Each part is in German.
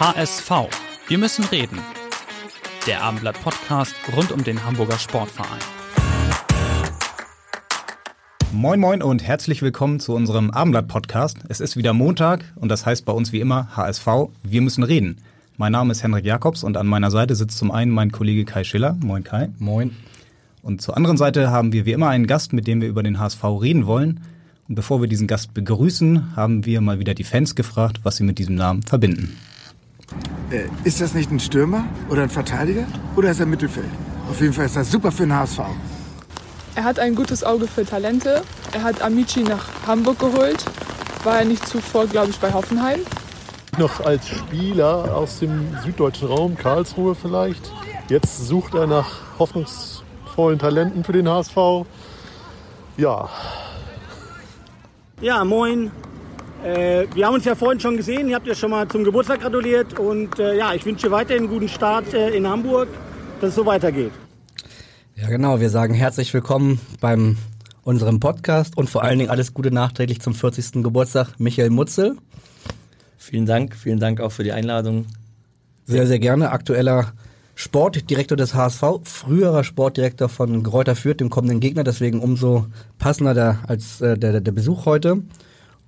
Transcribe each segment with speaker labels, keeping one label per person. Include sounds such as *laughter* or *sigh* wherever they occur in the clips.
Speaker 1: HSV. Wir müssen reden. Der Abendblatt Podcast rund um den Hamburger Sportverein.
Speaker 2: Moin Moin und herzlich willkommen zu unserem Abendblatt Podcast. Es ist wieder Montag und das heißt bei uns wie immer HSV. Wir müssen reden. Mein Name ist Henrik Jakobs und an meiner Seite sitzt zum einen mein Kollege Kai Schiller. Moin Kai.
Speaker 3: Moin.
Speaker 2: Und zur anderen Seite haben wir wie immer einen Gast, mit dem wir über den HSV reden wollen. Und bevor wir diesen Gast begrüßen, haben wir mal wieder die Fans gefragt, was sie mit diesem Namen verbinden.
Speaker 4: Äh, ist das nicht ein Stürmer oder ein Verteidiger oder ist er Mittelfeld? Auf jeden Fall ist das super für den HSV.
Speaker 5: Er hat ein gutes Auge für Talente. Er hat Amici nach Hamburg geholt. War er nicht zuvor, glaube ich, bei Hoffenheim?
Speaker 6: Noch als Spieler aus dem süddeutschen Raum, Karlsruhe vielleicht. Jetzt sucht er nach hoffnungsvollen Talenten für den HSV. Ja.
Speaker 7: Ja, moin. Äh, wir haben uns ja vorhin schon gesehen, ihr habt ja schon mal zum Geburtstag gratuliert und äh, ja, ich wünsche weiterhin einen guten Start äh, in Hamburg, dass es so weitergeht.
Speaker 3: Ja, genau, wir sagen herzlich willkommen beim unserem Podcast und vor allen Dingen alles Gute nachträglich zum 40. Geburtstag Michael Mutzel.
Speaker 8: Vielen Dank, vielen Dank auch für die Einladung.
Speaker 3: Sehr, sehr gerne. Aktueller Sportdirektor des HSV, früherer Sportdirektor von Gräuter Fürth, dem kommenden Gegner, deswegen umso passender der, als äh, der, der Besuch heute.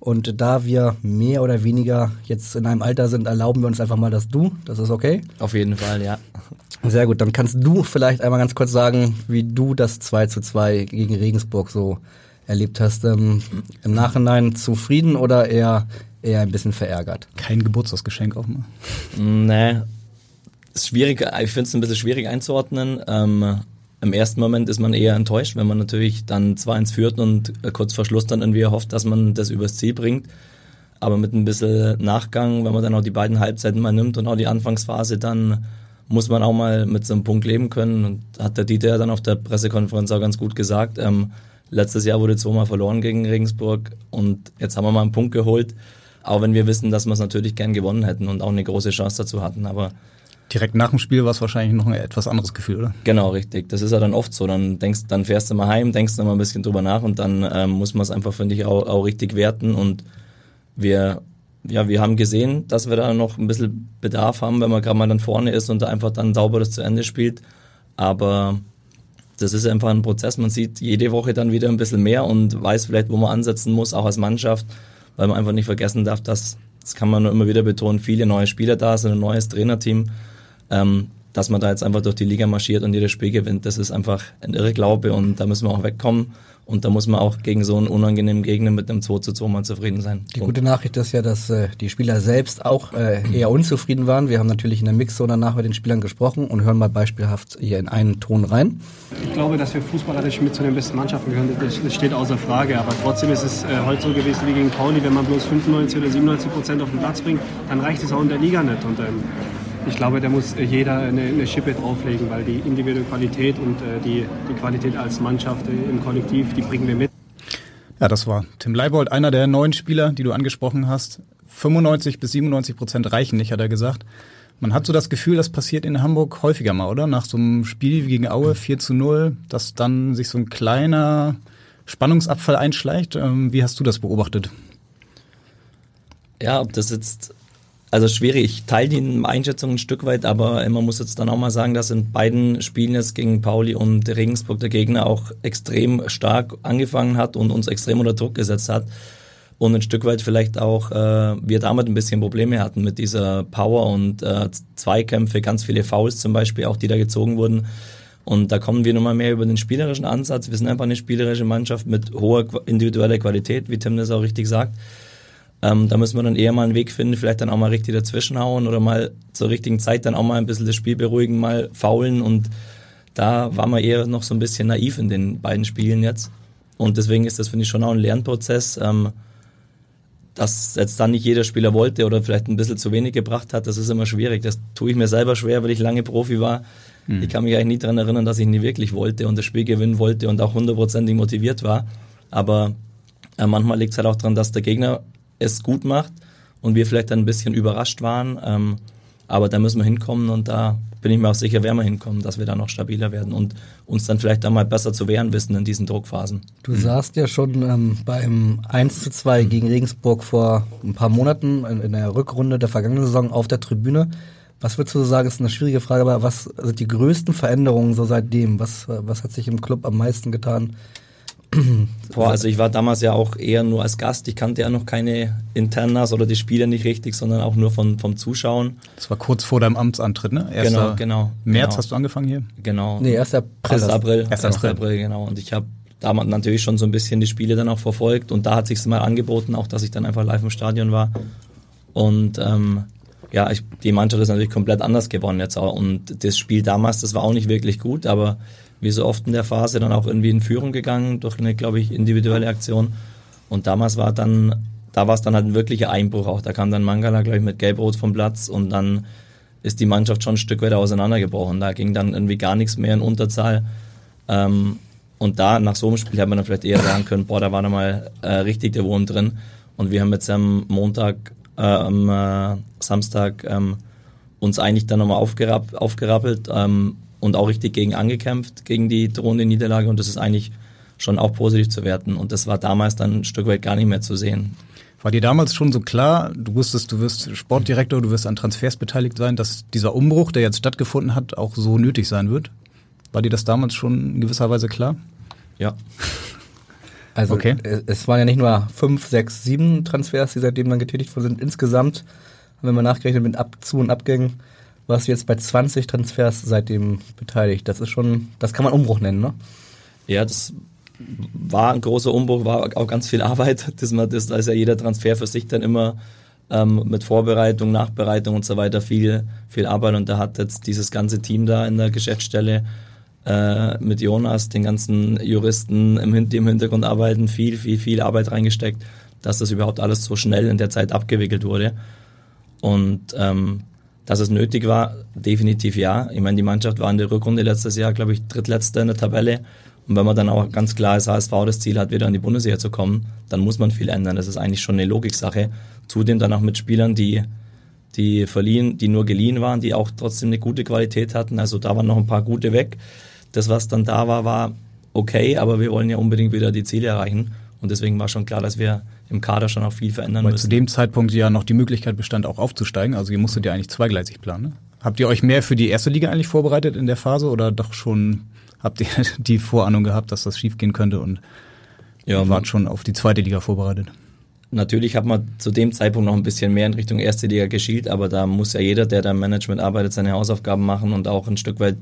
Speaker 3: Und da wir mehr oder weniger jetzt in einem Alter sind, erlauben wir uns einfach mal das Du. Das ist okay?
Speaker 8: Auf jeden Fall, ja.
Speaker 3: Sehr gut. Dann kannst du vielleicht einmal ganz kurz sagen, wie du das 2 zu 2 gegen Regensburg so erlebt hast. Ähm, Im Nachhinein zufrieden oder eher, eher ein bisschen verärgert?
Speaker 2: Kein Geburtstagsgeschenk auch mal.
Speaker 8: Nee, ist schwierig, ich finde es ein bisschen schwierig einzuordnen. Ähm, im ersten Moment ist man eher enttäuscht, wenn man natürlich dann 2-1 führt und äh, kurz vor Schluss dann irgendwie hofft, dass man das übers Ziel bringt. Aber mit ein bisschen Nachgang, wenn man dann auch die beiden Halbzeiten mal nimmt und auch die Anfangsphase, dann muss man auch mal mit so einem Punkt leben können. Und hat der Dieter dann auf der Pressekonferenz auch ganz gut gesagt. Ähm, letztes Jahr wurde zweimal verloren gegen Regensburg und jetzt haben wir mal einen Punkt geholt. Auch wenn wir wissen, dass wir es natürlich gern gewonnen hätten und auch eine große Chance dazu hatten. Aber
Speaker 2: Direkt nach dem Spiel war es wahrscheinlich noch ein etwas anderes Gefühl, oder?
Speaker 8: Genau, richtig. Das ist ja dann oft so. Dann denkst, dann fährst du mal heim, denkst du mal ein bisschen drüber nach und dann ähm, muss man es einfach, finde ich, auch, auch richtig werten. Und wir, ja, wir haben gesehen, dass wir da noch ein bisschen Bedarf haben, wenn man gerade mal dann vorne ist und da einfach dann sauber das zu Ende spielt. Aber das ist einfach ein Prozess. Man sieht jede Woche dann wieder ein bisschen mehr und weiß vielleicht, wo man ansetzen muss, auch als Mannschaft, weil man einfach nicht vergessen darf, dass, das kann man nur immer wieder betonen, viele neue Spieler da sind, ein neues Trainerteam ähm, dass man da jetzt einfach durch die Liga marschiert und jedes Spiel gewinnt, das ist einfach ein irre Glaube und da müssen wir auch wegkommen. Und da muss man auch gegen so einen unangenehmen Gegner mit einem 2 zu 2 mal zufrieden sein.
Speaker 3: Die gute Nachricht ist ja, dass äh, die Spieler selbst auch äh, eher unzufrieden waren. Wir haben natürlich in der Mixzone danach mit den Spielern gesprochen und hören mal beispielhaft hier in einen Ton rein.
Speaker 9: Ich glaube, dass wir fußballerisch mit zu den besten Mannschaften gehören, das, das steht außer Frage. Aber trotzdem ist es äh, heute so gewesen wie gegen Pauli, wenn man bloß 95 oder 97 Prozent auf den Platz bringt, dann reicht es auch in der Liga nicht. Und ähm, ich glaube, da muss jeder eine, eine Schippe drauflegen, weil die individuelle Qualität und äh, die, die Qualität als Mannschaft äh, im Kollektiv, die bringen wir mit.
Speaker 2: Ja, das war Tim Leibold, einer der neuen Spieler, die du angesprochen hast. 95 bis 97 Prozent reichen nicht, hat er gesagt. Man hat so das Gefühl, das passiert in Hamburg häufiger mal, oder? Nach so einem Spiel gegen Aue 4 zu 0, dass dann sich so ein kleiner Spannungsabfall einschleicht. Ähm, wie hast du das beobachtet?
Speaker 8: Ja, ob das jetzt also schwierig. Ich teile die Einschätzung ein Stück weit, aber man muss jetzt dann auch mal sagen, dass in beiden Spielen jetzt gegen Pauli und Regensburg der Gegner auch extrem stark angefangen hat und uns extrem unter Druck gesetzt hat. Und ein Stück weit vielleicht auch äh, wir damit ein bisschen Probleme hatten mit dieser Power und äh, Zweikämpfe, ganz viele Fouls zum Beispiel, auch die da gezogen wurden. Und da kommen wir nochmal mehr über den spielerischen Ansatz. Wir sind einfach eine spielerische Mannschaft mit hoher individueller Qualität, wie Tim das auch richtig sagt. Ähm, da müssen wir dann eher mal einen Weg finden, vielleicht dann auch mal richtig dazwischenhauen oder mal zur richtigen Zeit dann auch mal ein bisschen das Spiel beruhigen, mal faulen und da waren wir eher noch so ein bisschen naiv in den beiden Spielen jetzt. Und deswegen ist das, finde ich, schon auch ein Lernprozess. Ähm, dass jetzt dann nicht jeder Spieler wollte oder vielleicht ein bisschen zu wenig gebracht hat, das ist immer schwierig. Das tue ich mir selber schwer, weil ich lange Profi war. Mhm. Ich kann mich eigentlich nie daran erinnern, dass ich nie wirklich wollte und das Spiel gewinnen wollte und auch hundertprozentig motiviert war. Aber äh, manchmal liegt es halt auch daran, dass der Gegner es gut macht und wir vielleicht dann ein bisschen überrascht waren. Ähm, aber da müssen wir hinkommen und da bin ich mir auch sicher, werden wir hinkommen, dass wir da noch stabiler werden und uns dann vielleicht einmal besser zu wehren wissen in diesen Druckphasen.
Speaker 3: Du mhm. saßt ja schon ähm, beim 1 zu 2 gegen Regensburg vor ein paar Monaten in, in der Rückrunde der vergangenen Saison auf der Tribüne. Was würdest du sagen, ist eine schwierige Frage, aber was sind die größten Veränderungen so seitdem? Was, was hat sich im Club am meisten getan?
Speaker 8: Boah, also ich war damals ja auch eher nur als Gast. Ich kannte ja noch keine Internas oder die Spieler nicht richtig, sondern auch nur von, vom Zuschauen.
Speaker 2: Das war kurz vor deinem Amtsantritt, ne?
Speaker 8: Erster genau, genau.
Speaker 2: März
Speaker 8: genau.
Speaker 2: hast du angefangen hier?
Speaker 8: Genau.
Speaker 3: Nee, 1. April.
Speaker 8: 1. April. 1. April. April, genau. Und ich habe damals natürlich schon so ein bisschen die Spiele dann auch verfolgt und da hat sich mal angeboten, auch dass ich dann einfach live im Stadion war. Und ähm, ja, ich, die Mannschaft ist natürlich komplett anders geworden jetzt auch. Und das Spiel damals, das war auch nicht wirklich gut, aber wie so oft in der Phase dann auch irgendwie in Führung gegangen durch eine, glaube ich, individuelle Aktion. Und damals war dann, da war es dann halt ein wirklicher Einbruch auch. Da kam dann Mangala, glaube ich, mit Gelb-Rot vom Platz und dann ist die Mannschaft schon ein Stück weiter auseinandergebrochen. Da ging dann irgendwie gar nichts mehr in Unterzahl. Ähm, und da, nach so einem Spiel, hätte man dann vielleicht eher sagen können, boah, da war nochmal äh, richtig der Wurm drin. Und wir haben jetzt am Montag, äh, am äh, Samstag ähm, uns eigentlich dann nochmal aufgerapp, aufgerappelt ähm, und auch richtig gegen angekämpft, gegen die drohende Niederlage und das ist eigentlich schon auch positiv zu werten und das war damals dann ein Stück weit gar nicht mehr zu sehen.
Speaker 2: War dir damals schon so klar, du wusstest, du wirst Sportdirektor, du wirst an Transfers beteiligt sein, dass dieser Umbruch, der jetzt stattgefunden hat, auch so nötig sein wird? War dir das damals schon in gewisser Weise klar?
Speaker 8: Ja. *laughs*
Speaker 3: Also okay. es waren ja nicht nur fünf, sechs, sieben Transfers, die seitdem dann getätigt worden sind. Insgesamt, wenn man nachgerechnet mit Ab Zu- und Abgängen, warst du jetzt bei 20 Transfers seitdem beteiligt. Das ist schon, das kann man Umbruch nennen, ne?
Speaker 8: Ja, das war ein großer Umbruch, war auch ganz viel Arbeit. *laughs* Das, das, da ist ja jeder Transfer für sich dann immer ähm, mit Vorbereitung, Nachbereitung und so weiter viel, viel Arbeit. Und da hat jetzt dieses ganze Team da in der Geschäftsstelle äh, mit Jonas, den ganzen Juristen im, die im Hintergrund arbeiten, viel, viel, viel Arbeit reingesteckt, dass das überhaupt alles so schnell in der Zeit abgewickelt wurde. Und ähm, dass es nötig war, definitiv ja. Ich meine, die Mannschaft war in der Rückrunde letztes Jahr, glaube ich, drittletzte in der Tabelle. Und wenn man dann auch ganz klar als HSV das Ziel hat, wieder in die Bundesliga zu kommen, dann muss man viel ändern. Das ist eigentlich schon eine Logiksache. Zudem dann auch mit Spielern, die, die verliehen, die nur geliehen waren, die auch trotzdem eine gute Qualität hatten. Also da waren noch ein paar gute weg. Das, was dann da war, war okay, aber wir wollen ja unbedingt wieder die Ziele erreichen. Und deswegen war schon klar, dass wir im Kader schon auch viel verändern
Speaker 2: Weil
Speaker 8: müssen.
Speaker 2: zu dem Zeitpunkt ja noch die Möglichkeit bestand, auch aufzusteigen. Also ihr musstet ja eigentlich zweigleisig planen. Ne? Habt ihr euch mehr für die erste Liga eigentlich vorbereitet in der Phase oder doch schon habt ihr *laughs* die Vorahnung gehabt, dass das schiefgehen könnte und ja, wart schon auf die zweite Liga vorbereitet?
Speaker 8: Natürlich hat man zu dem Zeitpunkt noch ein bisschen mehr in Richtung erste Liga geschielt, aber da muss ja jeder, der da im Management arbeitet, seine Hausaufgaben machen und auch ein Stück weit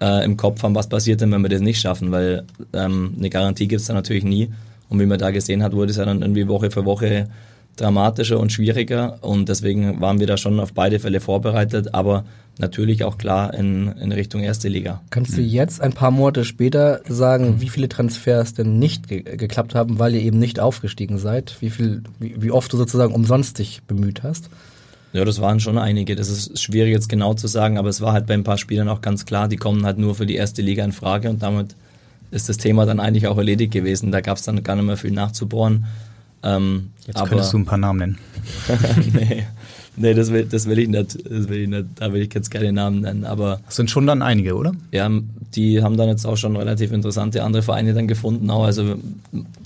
Speaker 8: äh, im Kopf haben, was passiert denn, wenn wir das nicht schaffen, weil ähm, eine Garantie gibt es da natürlich nie. Und wie man da gesehen hat, wurde es ja dann irgendwie Woche für Woche dramatischer und schwieriger. Und deswegen waren wir da schon auf beide Fälle vorbereitet, aber natürlich auch klar in, in Richtung erste Liga.
Speaker 3: Kannst du jetzt ein paar Monate später sagen, wie viele Transfers denn nicht ge geklappt haben, weil ihr eben nicht aufgestiegen seid? Wie viel, wie, wie oft du sozusagen umsonst dich bemüht hast?
Speaker 8: Ja, das waren schon einige. Das ist schwierig jetzt genau zu sagen, aber es war halt bei ein paar Spielern auch ganz klar, die kommen halt nur für die erste Liga in Frage und damit ist das Thema dann eigentlich auch erledigt gewesen. Da gab es dann gar nicht mehr viel nachzubohren.
Speaker 2: Ähm, Jetzt aber, könntest du ein paar Namen nennen. *laughs*
Speaker 8: nee, nee das, will, das will ich nicht. Das will ich nicht. Da will ich jetzt keine Namen nennen. Aber
Speaker 2: das sind schon dann einige, oder?
Speaker 8: Ja, die haben dann jetzt auch schon relativ interessante andere Vereine dann gefunden. Auch. Also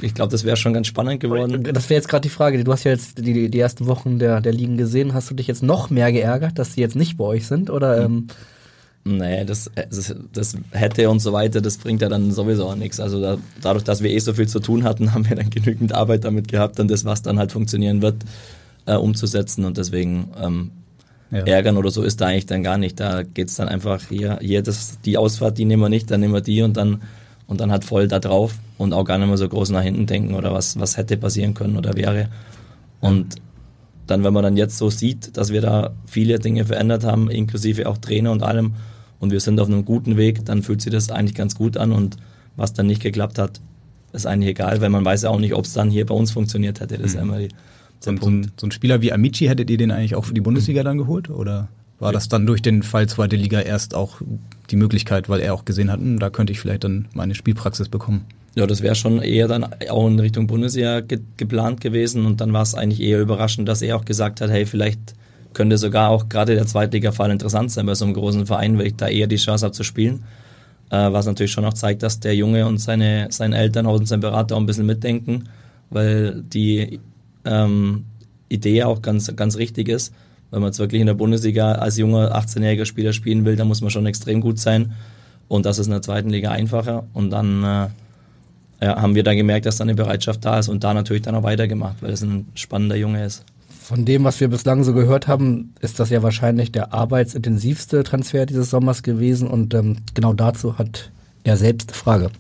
Speaker 8: ich glaube, das wäre schon ganz spannend geworden.
Speaker 3: Das wäre jetzt gerade die Frage. Du hast ja jetzt die, die ersten Wochen der, der Ligen gesehen. Hast du dich jetzt noch mehr geärgert, dass die jetzt nicht bei euch sind? Oder
Speaker 8: hm. ähm, Nee, das, das, das, hätte und so weiter, das bringt ja dann sowieso auch nichts. Also da, dadurch, dass wir eh so viel zu tun hatten, *laughs* haben wir dann genügend Arbeit damit gehabt, dann das, was dann halt funktionieren wird, äh, umzusetzen. Und deswegen ähm, ja. ärgern oder so ist da eigentlich dann gar nicht. Da geht's dann einfach hier, hier das, die Ausfahrt, die nehmen wir nicht, dann nehmen wir die und dann und dann halt voll da drauf und auch gar nicht mehr so groß nach hinten denken oder was, was hätte passieren können oder wäre. Und dann, wenn man dann jetzt so sieht, dass wir da viele Dinge verändert haben, inklusive auch Trainer und allem, und wir sind auf einem guten Weg, dann fühlt sich das eigentlich ganz gut an und was dann nicht geklappt hat, ist eigentlich egal, weil man weiß ja auch nicht, ob es dann hier bei uns funktioniert hätte. Das ist mhm. immer die,
Speaker 2: so, ein- so, ein, so ein Spieler wie Amici, hättet ihr den eigentlich auch für die Bundesliga dann geholt? Oder war das dann durch den Fall zweite Liga erst auch die Möglichkeit, weil er auch gesehen hat, hm, da könnte ich vielleicht dann meine Spielpraxis bekommen?
Speaker 8: Ja, das wäre schon eher dann auch in Richtung Bundesliga ge geplant gewesen und dann war es eigentlich eher überraschend, dass er auch gesagt hat, hey, vielleicht könnte sogar auch gerade der Zweitliga-Fall interessant sein bei so einem großen Verein, weil ich da eher die Chance habe zu spielen. Äh, was natürlich schon auch zeigt, dass der Junge und seine, seine Eltern und sein Berater auch ein bisschen mitdenken, weil die ähm, Idee auch ganz, ganz richtig ist. Wenn man jetzt wirklich in der Bundesliga als junger 18-jähriger Spieler spielen will, dann muss man schon extrem gut sein. Und das ist in der zweiten Liga einfacher. Und dann äh, ja, haben wir dann gemerkt, dass da eine Bereitschaft da ist und da natürlich dann auch weitergemacht, weil es ein spannender Junge ist.
Speaker 3: Von dem, was wir bislang so gehört haben, ist das ja wahrscheinlich der arbeitsintensivste Transfer dieses Sommers gewesen und ähm, genau dazu hat er selbst eine Frage.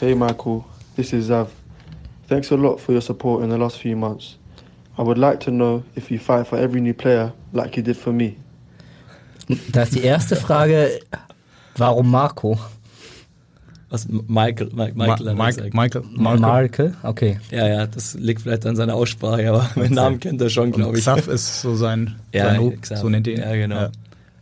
Speaker 10: Hey Michael, this is Zav. Thanks a lot for your support in the last few months. I would like to know if you fight for every new player like you did for me.
Speaker 3: Da ist die erste Frage, warum Marco?
Speaker 8: Was Michael, Michael, Michael, er
Speaker 2: Mike,
Speaker 8: gesagt.
Speaker 2: Michael,
Speaker 3: Marco. Marke? Okay.
Speaker 8: Ja, ja, das liegt vielleicht an seiner Aussprache, aber *laughs* meinen Namen kennt er schon, glaube ich.
Speaker 2: Xav ist so sein, *laughs*
Speaker 8: Ja,
Speaker 2: sein so nennt ihr ihn.
Speaker 8: Ja, genau.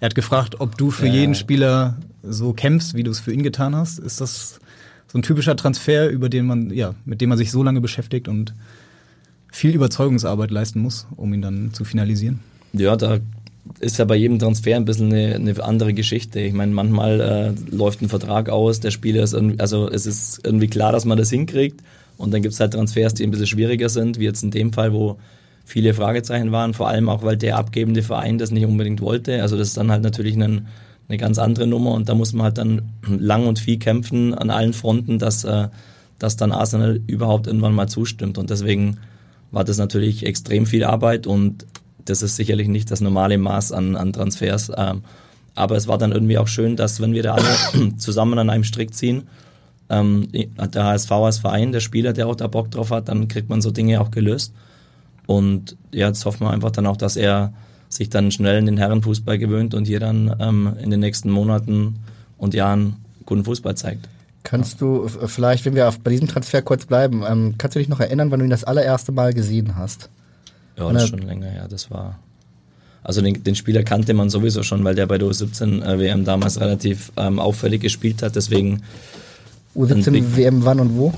Speaker 2: Er hat gefragt, ob du für
Speaker 8: Ja.
Speaker 2: jeden Spieler so kämpfst, wie du es für ihn getan hast. Ist das so ein typischer Transfer, über den man, ja, mit dem man sich so lange beschäftigt und viel Überzeugungsarbeit leisten muss, um ihn dann zu finalisieren?
Speaker 8: Ja, da ist ja bei jedem Transfer ein bisschen eine, eine andere Geschichte. Ich meine, manchmal äh, läuft ein Vertrag aus, der Spieler ist irgendwie, also es ist irgendwie klar, dass man das hinkriegt. Und dann gibt es halt Transfers, die ein bisschen schwieriger sind, wie jetzt in dem Fall, wo viele Fragezeichen waren, vor allem auch, weil der abgebende Verein das nicht unbedingt wollte. Also das ist dann halt natürlich ein, eine ganz andere Nummer und da muss man halt dann *clears throat* lang und viel kämpfen an allen Fronten, dass, äh, dass dann Arsenal überhaupt irgendwann mal zustimmt. Und deswegen war das natürlich extrem viel Arbeit und das ist sicherlich nicht das normale Maß an, an Transfers. Ähm, aber es war dann irgendwie auch schön, dass wenn wir da alle *coughs* zusammen an einem Strick ziehen, ähm, der HSV als Verein, der Spieler, der auch da Bock drauf hat, dann kriegt man so Dinge auch gelöst. Und ja, jetzt hoffen wir einfach dann auch, dass er sich dann schnell in den Herrenfußball gewöhnt und hier dann ähm, in den nächsten Monaten und Jahren guten Fußball zeigt.
Speaker 3: Kannst du vielleicht, wenn wir auf, bei diesem Transfer kurz bleiben, ähm, kannst du dich noch erinnern, wann du ihn das allererste Mal gesehen hast?
Speaker 8: Ja, das ist schon länger her. Das war. Also den, den Spieler kannte man sowieso schon, weil der bei der U17 äh, WM damals relativ ähm, auffällig gespielt hat. Deswegen, Ein
Speaker 3: U17
Speaker 8: Big-
Speaker 3: WM wann und wo?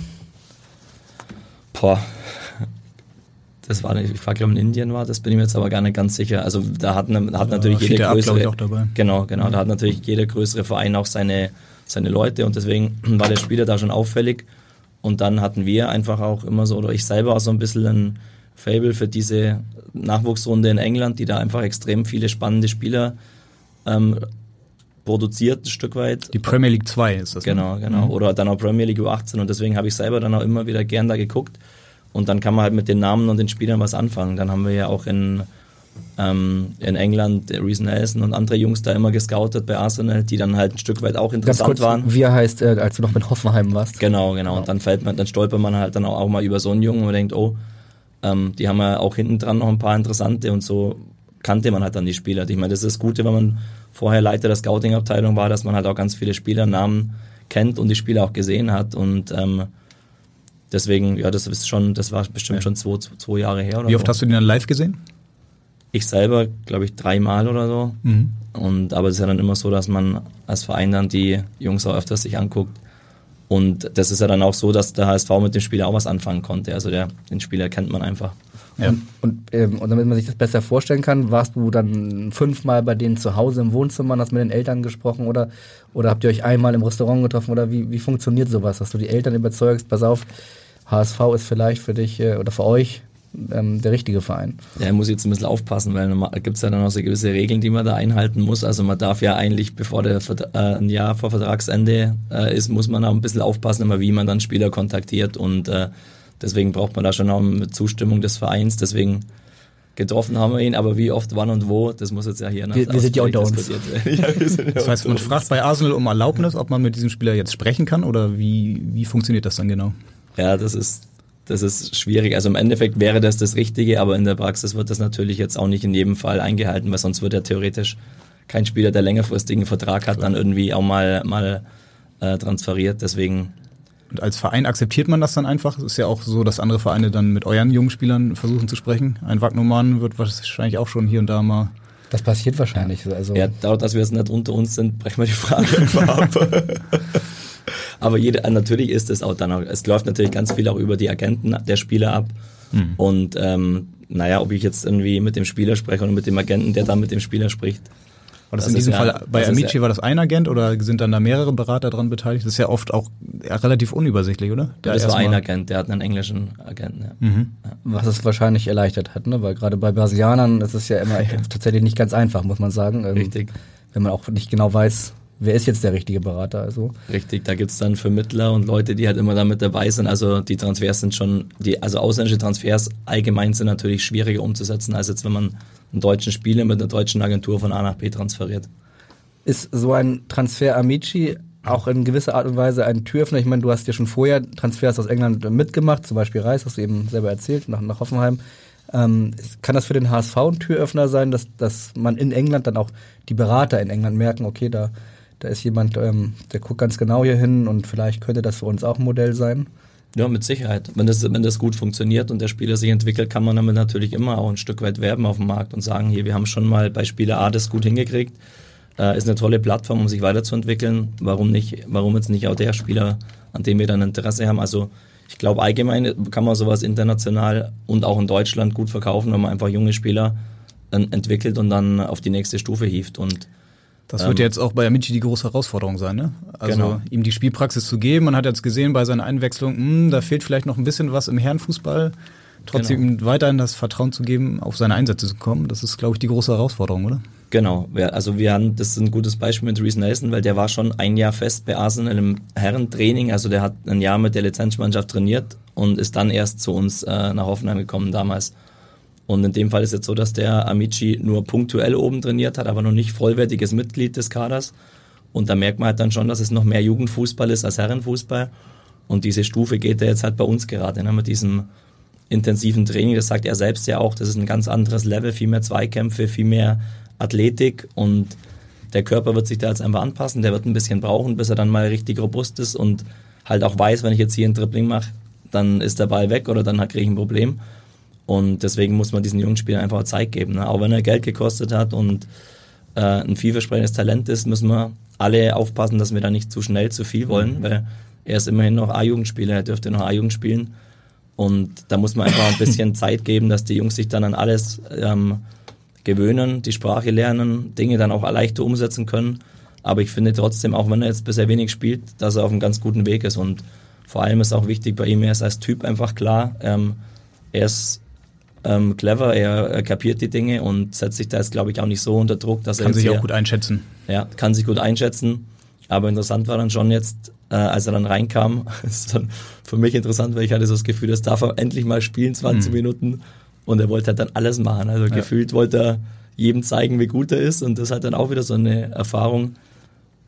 Speaker 8: boah, das war, nicht- ich war glaube in Indien war, das bin ich mir jetzt aber gar nicht ganz sicher. Also da hat, ne- hat natürlich
Speaker 2: Fiete
Speaker 8: jeder
Speaker 2: Ab,
Speaker 8: größere,
Speaker 2: auch dabei.
Speaker 8: genau, genau, da hat natürlich jeder größere Verein auch seine, seine Leute und deswegen *clears throat* war der Spieler da schon auffällig. Und dann hatten wir einfach auch immer so, oder ich selber auch so ein bisschen ein Fable für diese Nachwuchsrunde in England, die da einfach extrem viele spannende Spieler ähm, produziert, ein Stück weit.
Speaker 2: Die Premier League 2 ist das. ne?
Speaker 8: Genau, genau.
Speaker 2: Mhm.
Speaker 8: Oder dann auch Premier League U18 und deswegen habe ich selber dann auch immer wieder gern da geguckt. Und dann kann man halt mit den Namen und den Spielern was anfangen. Dann haben wir ja auch in, ähm, in England Reese Nelson und andere Jungs da immer gescoutet bei Arsenal, die dann halt ein Stück weit auch
Speaker 3: Ganz
Speaker 8: interessant
Speaker 3: kurz,
Speaker 8: waren.
Speaker 3: wie er heißt, äh, als du noch mit Hoffenheim warst.
Speaker 8: Genau, genau. Und dann fällt man, dann stolpert man halt dann auch, auch mal über so einen Jungen und man denkt, oh, ähm, die haben ja auch hinten dran noch ein paar interessante und so kannte man halt dann die Spieler. Ich meine, das ist das Gute, wenn man vorher Leiter der Scouting-Abteilung war, dass man halt auch ganz viele Spielernamen kennt und die Spieler auch gesehen hat und ähm, deswegen, ja, das ist schon, das war bestimmt schon zwei, zwei Jahre her
Speaker 2: Wie oft
Speaker 8: so.
Speaker 2: hast du den dann live gesehen?
Speaker 8: Ich selber, glaube ich, dreimal oder so.
Speaker 2: Mhm.
Speaker 8: Und aber es ist ja dann immer so, dass man als Verein dann die Jungs auch öfters sich anguckt. Und das ist ja dann auch so, dass der HSV mit dem Spieler auch was anfangen konnte. Also der, den Spieler kennt man einfach.
Speaker 2: Ja.
Speaker 3: Und, und, ähm, und damit man sich das besser vorstellen kann, warst du dann fünfmal bei denen zu Hause im Wohnzimmer und hast mit den Eltern gesprochen oder, oder habt ihr euch einmal im Restaurant getroffen oder wie, wie funktioniert sowas, dass du die Eltern überzeugst, pass auf, HSV ist vielleicht für dich äh, oder für euch ähm, der richtige Verein.
Speaker 8: Ja, ich muss jetzt ein bisschen aufpassen, weil gibt es ja dann auch so gewisse Regeln, die man da einhalten muss. Also man darf ja eigentlich, bevor der Vertra- äh, ein Jahr vor Vertragsende äh, ist, muss man auch ein bisschen aufpassen, immer wie man dann Spieler kontaktiert und äh, deswegen braucht man da schon auch eine Zustimmung des Vereins. Deswegen getroffen haben wir ihn, aber wie oft, wann und wo, das muss jetzt ja hier nach
Speaker 3: Wir- wir sind ja unter uns. *laughs*
Speaker 8: ja,
Speaker 2: Das heißt, man fragt bei Arsenal um Erlaubnis, ob man mit diesem Spieler jetzt sprechen kann oder wie, wie funktioniert das dann genau?
Speaker 8: Ja, das ist, das ist schwierig. Also im Endeffekt wäre das das Richtige, aber in der Praxis wird das natürlich jetzt auch nicht in jedem Fall eingehalten, weil sonst wird ja theoretisch kein Spieler, der längerfristigen Vertrag hat, dann irgendwie auch mal, mal äh, transferiert. Deswegen
Speaker 2: Und als Verein akzeptiert man das dann einfach? Es ist ja auch so, dass andere Vereine dann mit euren jungen Spielern versuchen zu sprechen. Ein Wagnumann wird wahrscheinlich auch schon hier und da mal.
Speaker 3: Das passiert wahrscheinlich. Also
Speaker 8: ja, dadurch, dass wir jetzt nicht unter uns sind, brechen wir die Frage einfach ab. *laughs* *laughs* Aber jeder, natürlich ist es auch dann auch, es läuft natürlich ganz viel auch über die Agenten der Spieler ab. Mhm. Und ähm, naja, ob ich jetzt irgendwie mit dem Spieler spreche oder mit dem Agenten, der dann mit dem Spieler spricht,
Speaker 2: war das, das in diesem ja, Fall bei Amici ja, war das ein Agent oder sind dann da mehrere Berater dran beteiligt? Das ist ja oft auch relativ unübersichtlich, oder?
Speaker 8: Ja, das war ein Agent, der hat einen englischen Agenten. Ja. Mhm.
Speaker 3: Was es wahrscheinlich erleichtert hat, ne? weil gerade bei Brasilianern ist es ja immer *laughs* tatsächlich nicht ganz einfach, muss man sagen.
Speaker 8: Ähm, Richtig.
Speaker 3: Wenn man auch nicht genau weiß, wer ist jetzt der richtige Berater? Also
Speaker 8: Richtig, da gibt's dann Vermittler und Leute, die halt immer damit dabei sind. Also die Transfers sind schon, die, also ausländische Transfers allgemein sind natürlich schwieriger umzusetzen, als jetzt wenn man einen deutschen Spieler mit einer deutschen Agentur von A nach B transferiert.
Speaker 3: Ist so ein Transfer Amici auch in gewisser Art und Weise ein Türöffner? Ich meine, du hast ja schon vorher Transfers aus England mitgemacht, zum Beispiel Reis, hast du eben selber erzählt, nach, nach Hoffenheim. Ähm, kann das für den HSV ein Türöffner sein, dass, dass man in England dann auch die Berater in England merken, okay, da, da ist jemand, ähm, der guckt ganz genau hier hin und vielleicht könnte das für uns auch ein Modell sein?
Speaker 8: Ja, mit Sicherheit. Wenn das, wenn das gut funktioniert und der Spieler sich entwickelt, kann man damit natürlich immer auch ein Stück weit werben auf dem Markt und sagen, hier, wir haben schon mal bei Spieler A das gut hingekriegt. Äh, ist eine tolle Plattform, um sich weiterzuentwickeln. Warum nicht, warum jetzt nicht auch der Spieler, an dem wir dann Interesse haben? Also ich glaube, allgemein kann man sowas international und auch in Deutschland gut verkaufen, wenn man einfach junge Spieler entwickelt und dann auf die nächste Stufe hieft. Und
Speaker 2: das wird ähm, jetzt auch bei Amici die große Herausforderung sein, ne? Also genau. ihm die Spielpraxis zu geben. Man hat jetzt gesehen bei seiner Einwechslung, mh, hm, da fehlt vielleicht noch ein bisschen was im Herrenfußball. Trotzdem genau. weiterhin das Vertrauen zu geben, auf seine Einsätze zu kommen, das ist, glaube ich, die große Herausforderung, oder?
Speaker 8: Genau, also wir haben, das ist ein gutes Beispiel mit Reese Nelson, weil der war schon ein Jahr fest bei Arsenal im Herrentraining, also der hat ein Jahr mit der Lizenzmannschaft trainiert und ist dann erst zu uns äh, nach Hoffenheim gekommen damals. Und in dem Fall ist es jetzt so, dass der Amici nur punktuell oben trainiert hat, aber noch nicht vollwertiges Mitglied des Kaders. Und da merkt man halt dann schon, dass es noch mehr Jugendfußball ist als Herrenfußball. Und diese Stufe geht er jetzt halt bei uns gerade, ne, mit diesem intensiven Training. Das sagt er selbst ja auch, das ist ein ganz anderes Level, viel mehr Zweikämpfe, viel mehr Athletik und der Körper wird sich da jetzt einfach anpassen. Der wird ein bisschen brauchen, bis er dann mal richtig robust ist und halt auch weiß, wenn ich jetzt hier ein Dribbling mache, dann ist der Ball weg oder dann kriege ich ein Problem. Und deswegen muss man diesen jungen Spielern einfach Zeit geben. Ne? Auch wenn er Geld gekostet hat und äh, ein vielversprechendes Talent ist, müssen wir alle aufpassen, dass wir da nicht zu schnell zu viel wollen, mhm. weil er ist immerhin noch A-Jugendspieler, er dürfte noch A-Jugend spielen. Und da muss man einfach ein bisschen *laughs* Zeit geben, dass die Jungs sich dann an alles ähm, gewöhnen, die Sprache lernen, Dinge dann auch leichter umsetzen können. Aber ich finde trotzdem, auch wenn er jetzt bisher wenig spielt, dass er auf einem ganz guten Weg ist. Und vor allem ist auch wichtig bei ihm, er ist als Typ einfach klar. Ähm, er ist ähm, clever, er, er, kapiert die Dinge und setzt sich da jetzt, glaube ich, auch nicht so unter Druck, dass
Speaker 2: kann
Speaker 8: er.
Speaker 2: Kann sich hier, auch gut einschätzen.
Speaker 8: Ja, kann sich gut einschätzen. Aber interessant war dann schon jetzt, äh, als er dann reinkam, *laughs* ist dann für mich interessant, weil ich hatte so das Gefühl, das darf er endlich mal spielen, 20 mhm. Minuten. Und er wollte halt dann alles machen. Also ja. gefühlt wollte er jedem zeigen, wie gut er ist. Und das hat dann auch wieder so eine Erfahrung.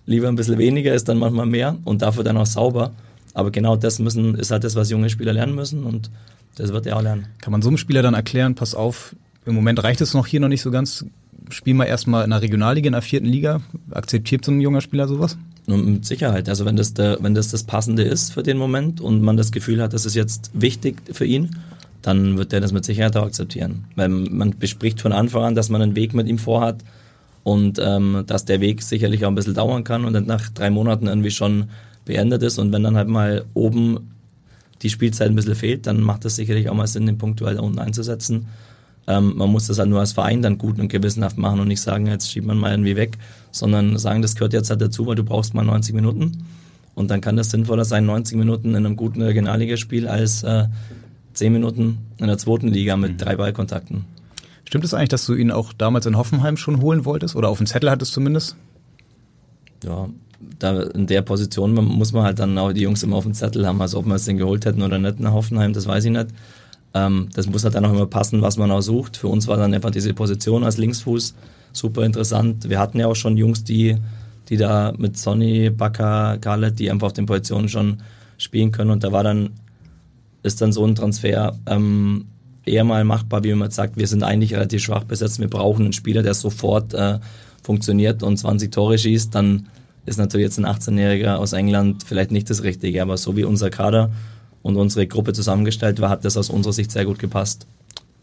Speaker 8: Lieber ein bisschen weniger ist dann manchmal mehr und dafür dann auch sauber. Aber genau das müssen, ist halt das, was junge Spieler lernen müssen. Und das wird er auch lernen.
Speaker 2: Kann man so einem Spieler dann erklären, pass auf, im Moment reicht es noch hier noch nicht so ganz, spiel mal erstmal in der Regionalliga, in der vierten Liga. Akzeptiert so ein junger Spieler sowas?
Speaker 8: Und mit Sicherheit. Also wenn das, der, wenn das das Passende ist für den Moment und man das Gefühl hat, das ist jetzt wichtig für ihn, dann wird er das mit Sicherheit auch akzeptieren. Weil man bespricht von Anfang an, dass man einen Weg mit ihm vorhat und ähm, dass der Weg sicherlich auch ein bisschen dauern kann und dann nach drei Monaten irgendwie schon beendet ist. Und wenn dann halt mal oben die Spielzeit ein bisschen fehlt, dann macht es sicherlich auch mal Sinn, den punktuell da unten einzusetzen. Ähm, man muss das halt nur als Verein dann gut und gewissenhaft machen und nicht sagen, jetzt schiebt man mal irgendwie weg, sondern sagen, das gehört jetzt halt dazu, weil du brauchst mal 90 Minuten. Und dann kann das sinnvoller sein, 90 Minuten in einem guten Regionalligaspiel als äh, 10 Minuten in der zweiten Liga mit mhm. drei Ballkontakten.
Speaker 2: Stimmt es eigentlich, dass du ihn auch damals in Hoffenheim schon holen wolltest oder auf dem Zettel hattest zumindest?
Speaker 8: Ja, da in der Position muss man halt dann auch die Jungs immer auf dem Zettel haben. Also ob wir es den geholt hätten oder nicht nach Hoffenheim, das weiß ich nicht. Ähm, das muss halt dann auch immer passen, was man auch sucht. Für uns war dann einfach diese Position als Linksfuß super interessant. Wir hatten ja auch schon Jungs, die, die da mit Sonny, Bakker, Garlet, die einfach auf den Positionen schon spielen können. Und da war dann, ist dann so ein Transfer ähm, eher mal machbar, wie man sagt, wir sind eigentlich relativ schwach besetzt. Wir brauchen einen Spieler, der sofort äh, funktioniert und 20 Tore schießt, dann ist natürlich jetzt ein 18-Jähriger aus England vielleicht nicht das Richtige, aber so wie unser Kader und unsere Gruppe zusammengestellt war, hat das aus unserer Sicht sehr gut gepasst.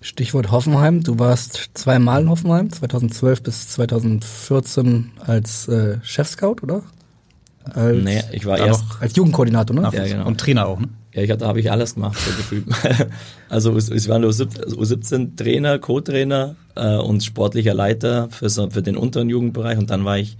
Speaker 3: Stichwort Hoffenheim. Du warst zweimal in Hoffenheim, 2012 bis 2014 als äh, Chefscout, oder?
Speaker 8: Als, nee, ich war erst
Speaker 3: als Jugendkoordinator, ne?
Speaker 2: Ja, genau. Und Trainer auch, ne?
Speaker 8: Ja, ich hatte, habe ich alles gemacht, so gefühlt. *laughs* also ich war nur U17 Trainer, Co-Trainer äh, und sportlicher Leiter für, so, für den unteren Jugendbereich und dann war ich,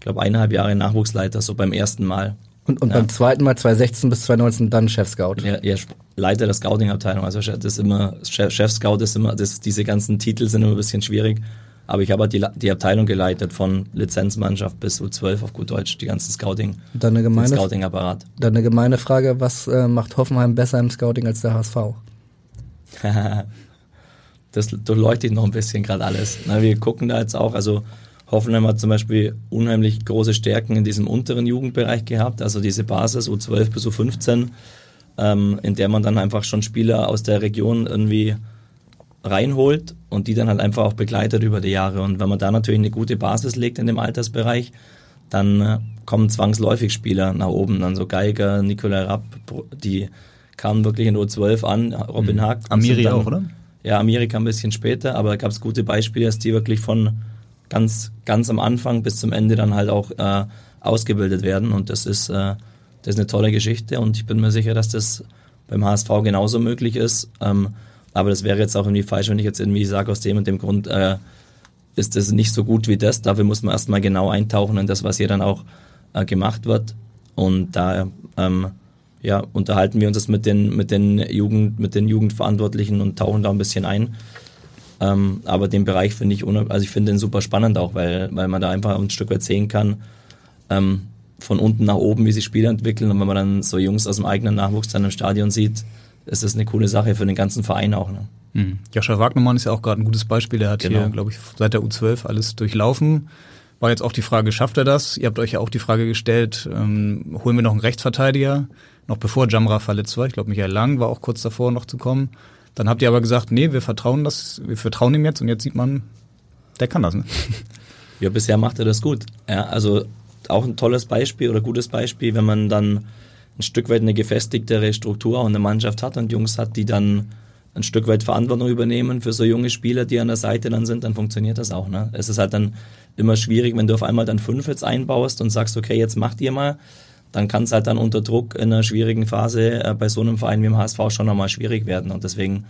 Speaker 8: glaube eineinhalb Jahre Nachwuchsleiter, so beim ersten Mal.
Speaker 3: Und, und ja. beim zweiten Mal 2016 bis 2019 dann Chef-Scout.
Speaker 8: Ja, ja, Leiter der Scouting-Abteilung. Also das ist immer, Chef-Scout ist immer, das, diese ganzen Titel sind immer ein bisschen schwierig. Aber ich habe halt die, die Abteilung geleitet von Lizenzmannschaft bis U12 auf gut Deutsch, die ganzen Scouting,
Speaker 3: dann eine gemeine,
Speaker 8: Scouting-Apparat.
Speaker 3: Dann eine gemeine Frage, was äh, macht Hoffenheim besser im Scouting als der HSV? *laughs*
Speaker 8: das durchleuchtet noch ein bisschen gerade alles. Na, wir gucken da jetzt auch, also Hoffenheim hat zum Beispiel unheimlich große Stärken in diesem unteren Jugendbereich gehabt, also diese Basis U12 bis U15, ähm, in der man dann einfach schon Spieler aus der Region irgendwie reinholt und die dann halt einfach auch begleitet über die Jahre. Und wenn man da natürlich eine gute Basis legt in dem Altersbereich, dann äh, kommen zwangsläufig Spieler nach oben. Dann so Geiger, Nikolai Rapp, die kamen wirklich in U12 an, Robin mhm. Hack.
Speaker 2: Amiri dann, auch, oder?
Speaker 8: Ja, Amiri kam ein bisschen später, aber da gab es gute Beispiele, dass die wirklich von ganz, ganz am Anfang bis zum Ende dann halt auch äh, ausgebildet werden. Und das ist, äh, das ist eine tolle Geschichte und ich bin mir sicher, dass das beim HSV genauso möglich ist. Ähm, aber das wäre jetzt auch irgendwie falsch, wenn ich jetzt irgendwie sage, aus dem und dem Grund äh, ist das nicht so gut wie das. Dafür muss man erstmal genau eintauchen in das, was hier dann auch äh, gemacht wird. Und da ähm, ja, unterhalten wir uns das mit den, mit den Jugend, mit den Jugendverantwortlichen und tauchen da ein bisschen ein. Ähm, aber den Bereich finde ich, also ich finde den super spannend auch, weil, weil man da einfach ein Stück weit sehen kann, ähm, von unten nach oben, wie sich Spiele entwickeln. Und wenn man dann so Jungs aus dem eigenen Nachwuchs dann im Stadion sieht, ist das eine coole Sache für den ganzen Verein auch. Ne?
Speaker 2: Mhm. Joscha Wagnermann ist ja auch gerade ein gutes Beispiel. Der hat genau. hier, glaube ich, seit der U12 alles durchlaufen. War jetzt auch die Frage, schafft er das? Ihr habt euch ja auch die Frage gestellt, ähm, holen wir noch einen Rechtsverteidiger? Noch bevor Jamra verletzt war. Ich glaube, Michael Lang war auch kurz davor, noch zu kommen. Dann habt ihr aber gesagt, nee, wir vertrauen das, wir vertrauen ihm jetzt und jetzt sieht man, der kann das. Ne? *laughs*
Speaker 8: Ja, bisher macht er das gut. Ja, also auch ein tolles Beispiel oder gutes Beispiel, wenn man dann ein Stück weit eine gefestigtere Struktur und eine Mannschaft hat und Jungs hat, die dann ein Stück weit Verantwortung übernehmen für so junge Spieler, die an der Seite dann sind, dann funktioniert das auch. Ne? Es ist halt dann immer schwierig, wenn du auf einmal dann fünf jetzt einbaust und sagst, okay, jetzt macht ihr mal, dann kann es halt dann unter Druck in einer schwierigen Phase äh, bei so einem Verein wie dem HSV schon nochmal schwierig werden. Und deswegen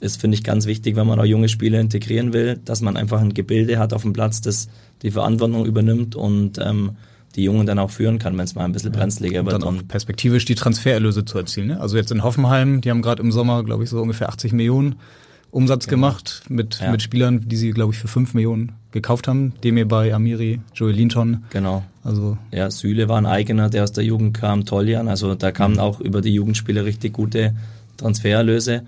Speaker 8: ist, finde ich, ganz wichtig, wenn man auch junge Spieler integrieren will, dass man einfach ein Gebilde hat auf dem Platz, das die Verantwortung übernimmt und ähm, die Jungen dann auch führen kann, wenn es mal ein bisschen brenzliger ja,
Speaker 2: wird. Dann auch perspektivisch die Transfererlöse zu erzielen. Ne? Also jetzt in Hoffenheim, die haben gerade im Sommer, glaube ich, so ungefähr 80 Millionen Umsatz genau. gemacht mit, ja. mit Spielern, die sie, glaube ich, für 5 Millionen gekauft haben. Demir bei Amiri, Joey Linton.
Speaker 8: Genau. Also ja, Süle war ein eigener, der aus der Jugend kam, Toljan. Also da kamen mhm. auch über die Jugendspieler richtig gute Transfererlöse.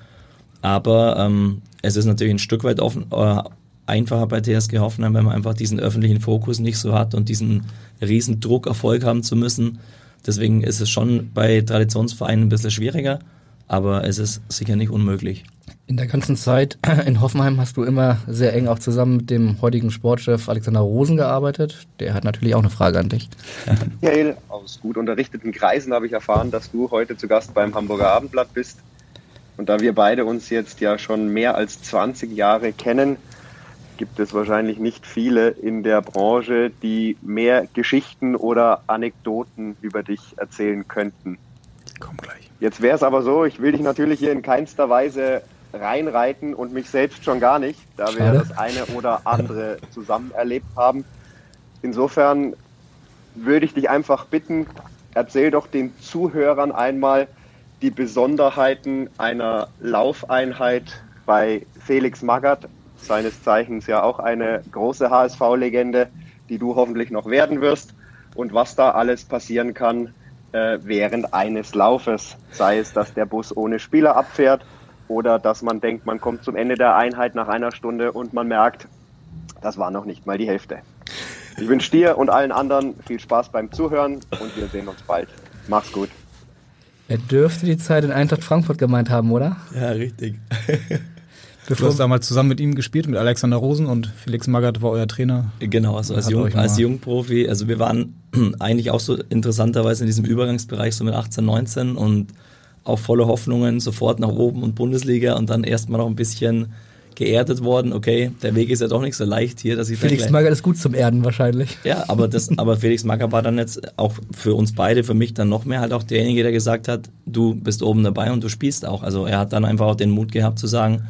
Speaker 8: Aber ähm, es ist natürlich ein Stück weit offen, äh, einfacher bei TSG Hoffenheim, wenn man einfach diesen öffentlichen Fokus nicht so hat und diesen riesen Druck, Erfolg haben zu müssen. Deswegen ist es schon bei Traditionsvereinen ein bisschen schwieriger, aber es ist sicher nicht unmöglich.
Speaker 3: In der ganzen Zeit *clears throat* in Hoffenheim hast du immer sehr eng auch zusammen mit dem heutigen Sportchef Alexander Rosen gearbeitet. Der hat natürlich auch eine Frage an dich. *laughs*
Speaker 11: Michael, aus gut unterrichteten Kreisen habe ich erfahren, dass du heute zu Gast beim Hamburger Abendblatt bist. Und da wir beide uns jetzt ja schon mehr als 20 Jahre kennen, gibt es wahrscheinlich nicht viele in der Branche, die mehr Geschichten oder Anekdoten über dich erzählen könnten. Komm gleich. Jetzt wäre es aber so, ich will dich natürlich hier in keinster Weise reinreiten und mich selbst schon gar nicht, da wir Schade. das eine oder andere zusammen erlebt haben. Insofern würde ich dich einfach bitten, erzähl doch den Zuhörern einmal die Besonderheiten einer Laufeinheit bei Felix Magath, seines Zeichens ja auch eine große HSV-Legende, die du hoffentlich noch werden wirst und was da alles passieren kann äh, während eines Laufes, sei es, dass der Bus ohne Spieler abfährt oder dass man denkt, man kommt zum Ende der Einheit nach einer Stunde und man merkt, das war noch nicht mal die Hälfte. Ich wünsche dir und allen anderen viel Spaß beim Zuhören und wir sehen uns bald. Mach's gut.
Speaker 3: Er dürfte die Zeit in Eintracht Frankfurt gemeint haben, oder?
Speaker 8: Ja, richtig. *laughs*
Speaker 2: du hast damals zusammen mit ihm gespielt, mit Alexander Rosen und Felix Magath war euer Trainer.
Speaker 8: Genau, also als, Jung, als Jungprofi. Also wir waren *clears throat* eigentlich auch so interessanterweise in diesem Übergangsbereich so mit 18, 19 und auch voller Hoffnungen sofort nach oben und Bundesliga und dann erstmal noch ein bisschen geerdet worden, okay, der Weg ist ja doch nicht so leicht hier, dass ich
Speaker 3: Felix Magath ist gut zum Erden wahrscheinlich.
Speaker 8: Ja, aber das, *laughs* aber Felix Magath war dann jetzt auch für uns beide, für mich dann noch mehr halt auch derjenige, der gesagt hat, du bist oben dabei und du spielst auch. Also er hat dann einfach auch den Mut gehabt zu sagen,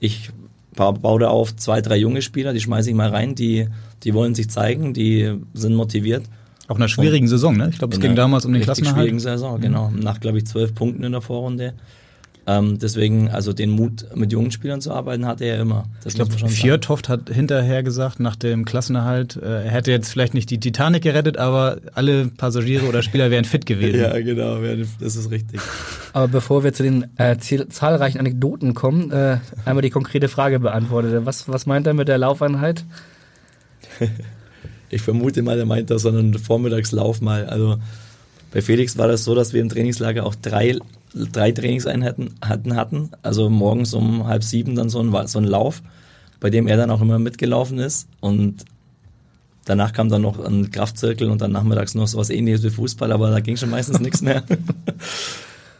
Speaker 8: ich baue da auf zwei, drei junge Spieler, die schmeiße ich mal rein, die, die wollen sich zeigen, die sind motiviert.
Speaker 2: Auch in einer schwierigen Saison, ne? Ich glaube, es ging damals um den Klassenerhalt.
Speaker 8: schwierigen Saison, genau. Nach, glaube ich, zwölf Punkten in der Vorrunde. Ähm, deswegen, also den Mut, mit jungen Spielern zu arbeiten, hatte er immer.
Speaker 2: Das ich glaube, Fjörtoft hat hinterher gesagt, nach dem Klassenerhalt, äh, er hätte jetzt vielleicht nicht die Titanic gerettet, aber alle Passagiere oder Spieler wären fit gewesen. *laughs*
Speaker 8: ja, genau, das ist richtig. *laughs*
Speaker 3: Aber bevor wir zu den äh, zahlreichen Anekdoten kommen, äh, einmal die konkrete Frage beantwortet. Was, was meint er mit der Laufeinheit? *laughs*
Speaker 8: ich vermute mal, er meint das so einen Vormittagslauf mal. Also bei Felix war das so, dass wir im Trainingslager auch drei drei Trainingseinheiten hatten, hatten. Also morgens um halb sieben dann so ein, so ein Lauf, bei dem er dann auch immer mitgelaufen ist. Und danach kam dann noch ein Kraftzirkel und dann nachmittags noch so was ähnliches wie Fußball, aber da ging schon meistens nichts mehr. *laughs*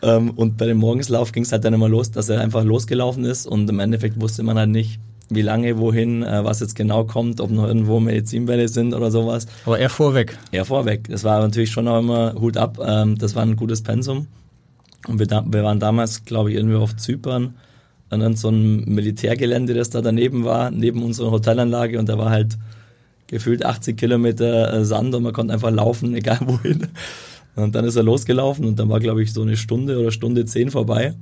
Speaker 8: Ähm, und bei dem Morgenslauf ging es halt dann immer los, dass er einfach losgelaufen ist und im Endeffekt wusste man halt nicht, wie lange, wohin, äh, was jetzt genau kommt, ob noch irgendwo Medizinbälle sind oder sowas.
Speaker 2: Aber er vorweg.
Speaker 8: Er vorweg. Das war natürlich schon auch immer Hut ab. Ähm, das war ein gutes Pensum. Und wir, da, wir waren damals, glaube ich, irgendwie auf Zypern an so einem Militärgelände, das da daneben war, neben unserer Hotelanlage und da war halt gefühlt 80 Kilometer äh, Sand und man konnte einfach laufen, *laughs* egal wohin. Und dann ist er losgelaufen und dann war, glaube ich, so eine Stunde oder Stunde zehn vorbei.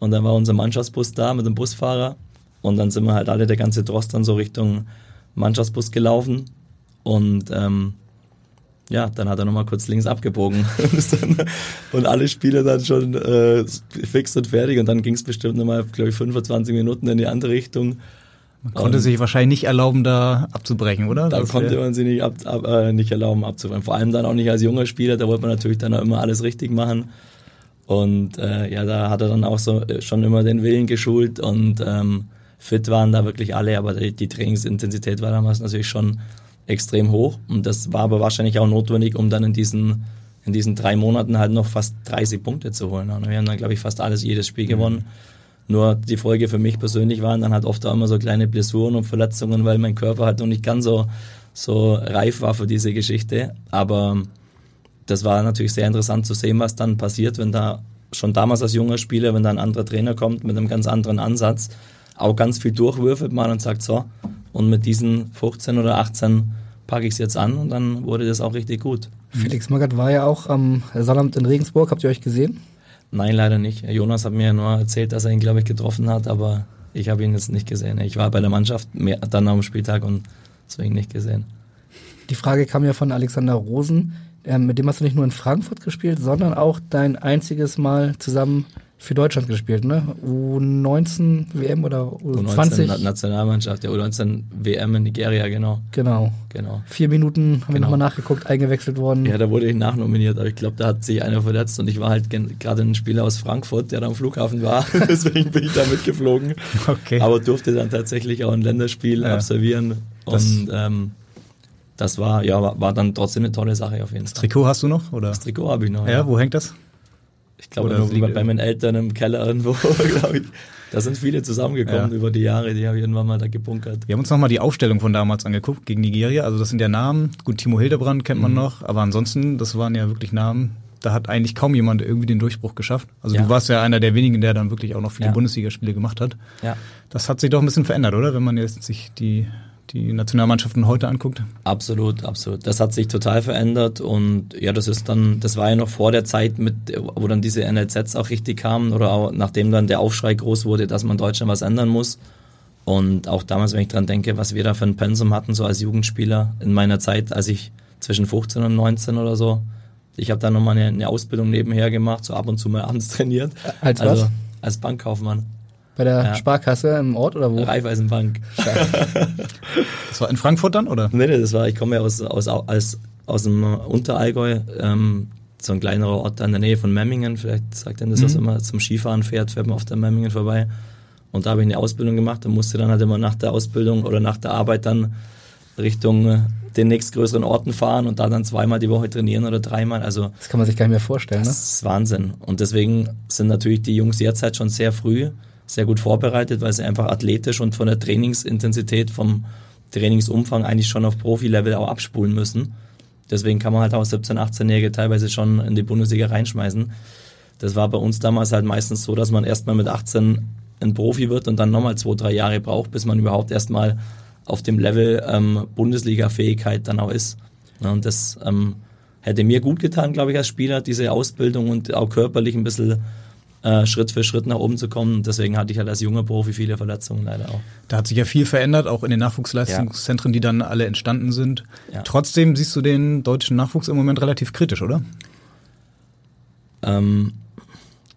Speaker 8: Und dann war unser Mannschaftsbus da mit dem Busfahrer. Und dann sind wir halt alle, der ganze Trost, dann so Richtung Mannschaftsbus gelaufen. Und ähm, ja, dann hat er nochmal kurz links abgebogen. *laughs* und alle Spieler dann schon äh, fix und fertig. Und dann ging es bestimmt nochmal, glaube ich, 25 Minuten in die andere Richtung.
Speaker 2: Man konnte und sich wahrscheinlich nicht erlauben, da abzubrechen, oder?
Speaker 8: Da konnte man sich nicht, ab, ab, äh, nicht erlauben, abzubrechen. Vor allem dann auch nicht als junger Spieler, da wollte man natürlich dann auch immer alles richtig machen. Und äh, ja, da hat er dann auch so äh, schon immer den Willen geschult und ähm, fit waren da wirklich alle, aber die, die Trainingsintensität war damals natürlich schon extrem hoch. Und das war aber wahrscheinlich auch notwendig, um dann in diesen, in diesen drei Monaten halt noch fast 30 Punkte zu holen. Und wir haben dann, glaube ich, fast alles, jedes Spiel mhm. gewonnen. Nur die Folge für mich persönlich waren dann halt oft auch immer so kleine Blessuren und Verletzungen, weil mein Körper halt noch nicht ganz so, so reif war für diese Geschichte. Aber das war natürlich sehr interessant zu sehen, was dann passiert, wenn da schon damals als junger Spieler, wenn da ein anderer Trainer kommt mit einem ganz anderen Ansatz, auch ganz viel durchwürfelt man und sagt so, und mit diesen 15 oder 18 packe ich es jetzt an und dann wurde das auch richtig gut.
Speaker 3: Felix Magath war ja auch am Sonnabend in Regensburg. Habt ihr euch gesehen?
Speaker 8: Nein, leider nicht. Jonas hat mir nur erzählt, dass er ihn, glaube ich, getroffen hat, aber ich habe ihn jetzt nicht gesehen. Ich war bei der Mannschaft mehr, dann am Spieltag und deswegen nicht gesehen.
Speaker 3: Die Frage kam ja von Alexander Rosen. Ähm, mit dem hast du nicht nur in Frankfurt gespielt, sondern auch dein einziges Mal zusammen für Deutschland gespielt, ne? U19 WM oder U20?
Speaker 8: U19 Nationalmannschaft, der U19 WM in Nigeria, genau.
Speaker 3: Genau. genau. Vier Minuten haben genau. wir nochmal nachgeguckt, eingewechselt worden.
Speaker 8: Ja, da wurde ich nachnominiert, aber ich glaube, da hat sich einer verletzt und ich war halt gerade ein Spieler aus Frankfurt, der da am Flughafen war. *laughs* Deswegen bin ich da mitgeflogen. *laughs* Okay. Aber durfte dann tatsächlich auch ein Länderspiel ja. absolvieren. Das und ähm, das war, ja, war, war, dann trotzdem eine tolle Sache auf jeden
Speaker 2: Fall. Das Trikot hast du noch? Oder?
Speaker 8: Das Trikot habe ich noch.
Speaker 2: Ja, ja, wo hängt das?
Speaker 8: Ich glaube, bei, bei meinen Eltern im Keller irgendwo, *laughs* glaube ich. Da sind viele zusammengekommen ja. über die Jahre, die habe ich irgendwann mal da gebunkert.
Speaker 2: Wir haben uns nochmal die Aufstellung von damals angeguckt gegen Nigeria. Also das sind ja Namen. Gut, Timo Hildebrand kennt man mhm. noch, aber ansonsten, das waren ja wirklich Namen. Da hat eigentlich kaum jemand irgendwie den Durchbruch geschafft. Also ja. du warst ja einer der wenigen, der dann wirklich auch noch viele ja. Bundesligaspiele gemacht hat. Ja. Das hat sich doch ein bisschen verändert, oder? Wenn man jetzt sich die die Nationalmannschaften heute anguckt?
Speaker 8: Absolut, absolut. Das hat sich total verändert und ja, das ist dann, das war ja noch vor der Zeit, mit, wo dann diese NLZs auch richtig kamen oder auch nachdem dann der Aufschrei groß wurde, dass man Deutschland was ändern muss. Und auch damals, wenn ich dran denke, was wir da für ein Pensum hatten, so als Jugendspieler in meiner Zeit, als ich zwischen 15 und 19 oder so, ich habe da nochmal eine, eine Ausbildung nebenher gemacht, so ab und zu mal abends *laughs* trainiert.
Speaker 3: Als also, was?
Speaker 8: Als Bankkaufmann.
Speaker 3: Bei der ja. Sparkasse im Ort oder wo?
Speaker 8: Raiffeisenbank. *laughs*
Speaker 2: das war in Frankfurt dann, oder?
Speaker 8: Nee, nee, das war, ich komme ja aus, aus, aus, aus dem Unterallgäu, ähm, so ein kleinerer Ort in der Nähe von Memmingen. Vielleicht sagt denn das, mhm. was immer zum Skifahren fährt, fährt man auf der Memmingen vorbei. Und da habe ich eine Ausbildung gemacht und musste dann halt immer nach der Ausbildung oder nach der Arbeit dann Richtung äh, den nächstgrößeren Orten fahren und da dann zweimal die Woche trainieren oder dreimal. Also
Speaker 3: das kann man sich gar nicht mehr vorstellen.
Speaker 8: Das
Speaker 3: ne?
Speaker 8: ist Wahnsinn. Und deswegen sind natürlich die Jungs jetzt halt schon sehr früh sehr gut vorbereitet, weil sie einfach athletisch und von der Trainingsintensität, vom Trainingsumfang eigentlich schon auf Profilevel auch abspulen müssen. Deswegen kann man halt auch 17-, 18-Jährige teilweise schon in die Bundesliga reinschmeißen. Das war bei uns damals halt meistens so, dass man erstmal mit 18 ein Profi wird und dann nochmal zwei, drei Jahre braucht, bis man überhaupt erstmal auf dem Level ähm, Bundesliga-Fähigkeit dann auch ist. Ja, und das ähm, hätte mir gut getan, glaube ich, als Spieler, diese Ausbildung und auch körperlich ein bisschen äh, Schritt für Schritt nach oben zu kommen. Deswegen hatte ich halt als junger Profi viele Verletzungen leider auch.
Speaker 2: Da hat sich ja viel verändert, auch in den Nachwuchsleistungszentren, ja. die dann alle entstanden sind. Ja. Trotzdem siehst du den deutschen Nachwuchs im Moment relativ kritisch, oder?
Speaker 8: Ähm,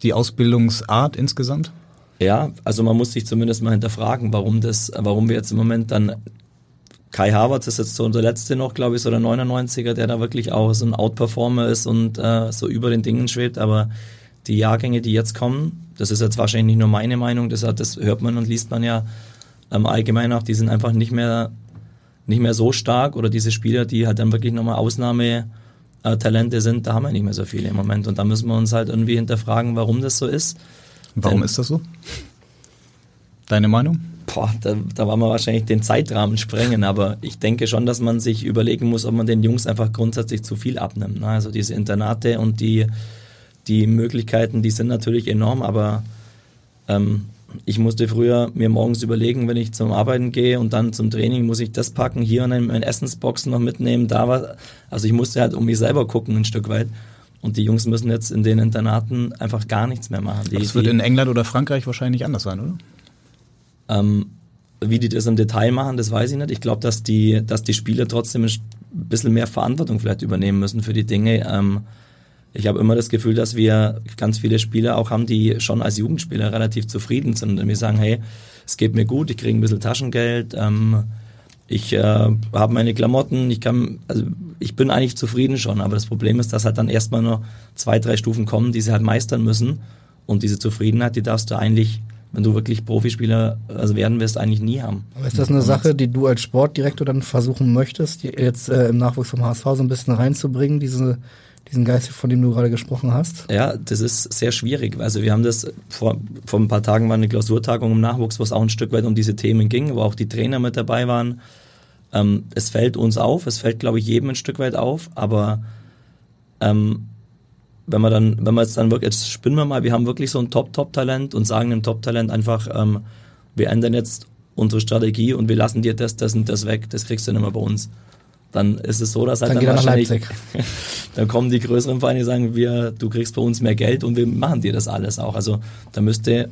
Speaker 2: die Ausbildungsart insgesamt?
Speaker 8: Ja, also man muss sich zumindest mal hinterfragen, warum das, warum wir jetzt im Moment dann Kai Havertz ist jetzt so unser letzte noch, glaube ich, so der 99er, der da wirklich auch so ein Outperformer ist und äh, so über den Dingen schwebt. Aber die Jahrgänge, die jetzt kommen, das ist jetzt wahrscheinlich nicht nur meine Meinung, das, das hört man und liest man ja ähm, allgemein auch, die sind einfach nicht mehr, nicht mehr so stark oder diese Spieler, die halt dann wirklich nochmal Ausnahmetalente sind, da haben wir nicht mehr so viele im Moment und da müssen wir uns halt irgendwie hinterfragen, warum das so ist.
Speaker 2: Warum Denn, ist das so? Deine Meinung?
Speaker 8: Boah, da, da war man wahrscheinlich den Zeitrahmen sprengen, aber ich denke schon, dass man sich überlegen muss, ob man den Jungs einfach grundsätzlich zu viel abnimmt. Ne? Also diese Internate und die die Möglichkeiten, die sind natürlich enorm, aber ähm, ich musste früher mir morgens überlegen, wenn ich zum Arbeiten gehe und dann zum Training, muss ich das packen, hier in Essensboxen noch mitnehmen, da war, also ich musste halt um mich selber gucken ein Stück weit. Und die Jungs müssen jetzt in den Internaten einfach gar nichts mehr machen. Die,
Speaker 2: das wird die, in England oder Frankreich wahrscheinlich anders sein, oder?
Speaker 8: Ähm, wie die das im Detail machen, das weiß ich nicht. Ich glaube, dass die, dass die Spieler trotzdem ein bisschen mehr Verantwortung vielleicht übernehmen müssen für die Dinge. Ähm, ich habe immer das Gefühl, dass wir ganz viele Spieler auch haben, die schon als Jugendspieler relativ zufrieden sind und mir sagen, hey, es geht mir gut, ich kriege ein bisschen Taschengeld, ähm, ich äh, habe meine Klamotten, ich kann, also ich bin eigentlich zufrieden schon, aber das Problem ist, dass halt dann erstmal nur zwei, drei Stufen kommen, die sie halt meistern müssen und diese Zufriedenheit, die darfst du eigentlich wenn du wirklich Profispieler also werden wirst, eigentlich nie haben.
Speaker 3: Aber ist das eine Sache, die du als Sportdirektor dann versuchen möchtest, jetzt äh, im Nachwuchs vom HSV so ein bisschen reinzubringen, diese diesen Geist, von dem du gerade gesprochen hast?
Speaker 8: Ja, das ist sehr schwierig. Also wir haben das, vor, vor ein paar Tagen war eine Klausurtagung im Nachwuchs, wo es auch ein Stück weit um diese Themen ging, wo auch die Trainer mit dabei waren. Ähm, es fällt uns auf, es fällt, glaube ich, jedem ein Stück weit auf, aber ähm, wenn wir dann, wenn wir jetzt dann wirklich, jetzt spinnen wir mal, wir haben wirklich so ein Top-Top-Talent und sagen dem Top-Talent einfach, ähm, wir ändern jetzt unsere Strategie und wir lassen dir das, das und das weg, das kriegst du nicht mehr bei uns dann ist es so, dass halt
Speaker 3: dann, dann wahrscheinlich, *laughs*
Speaker 8: dann kommen die größeren Vereine, sagen wir, du kriegst bei uns mehr Geld und wir machen dir das alles auch. Also da müsste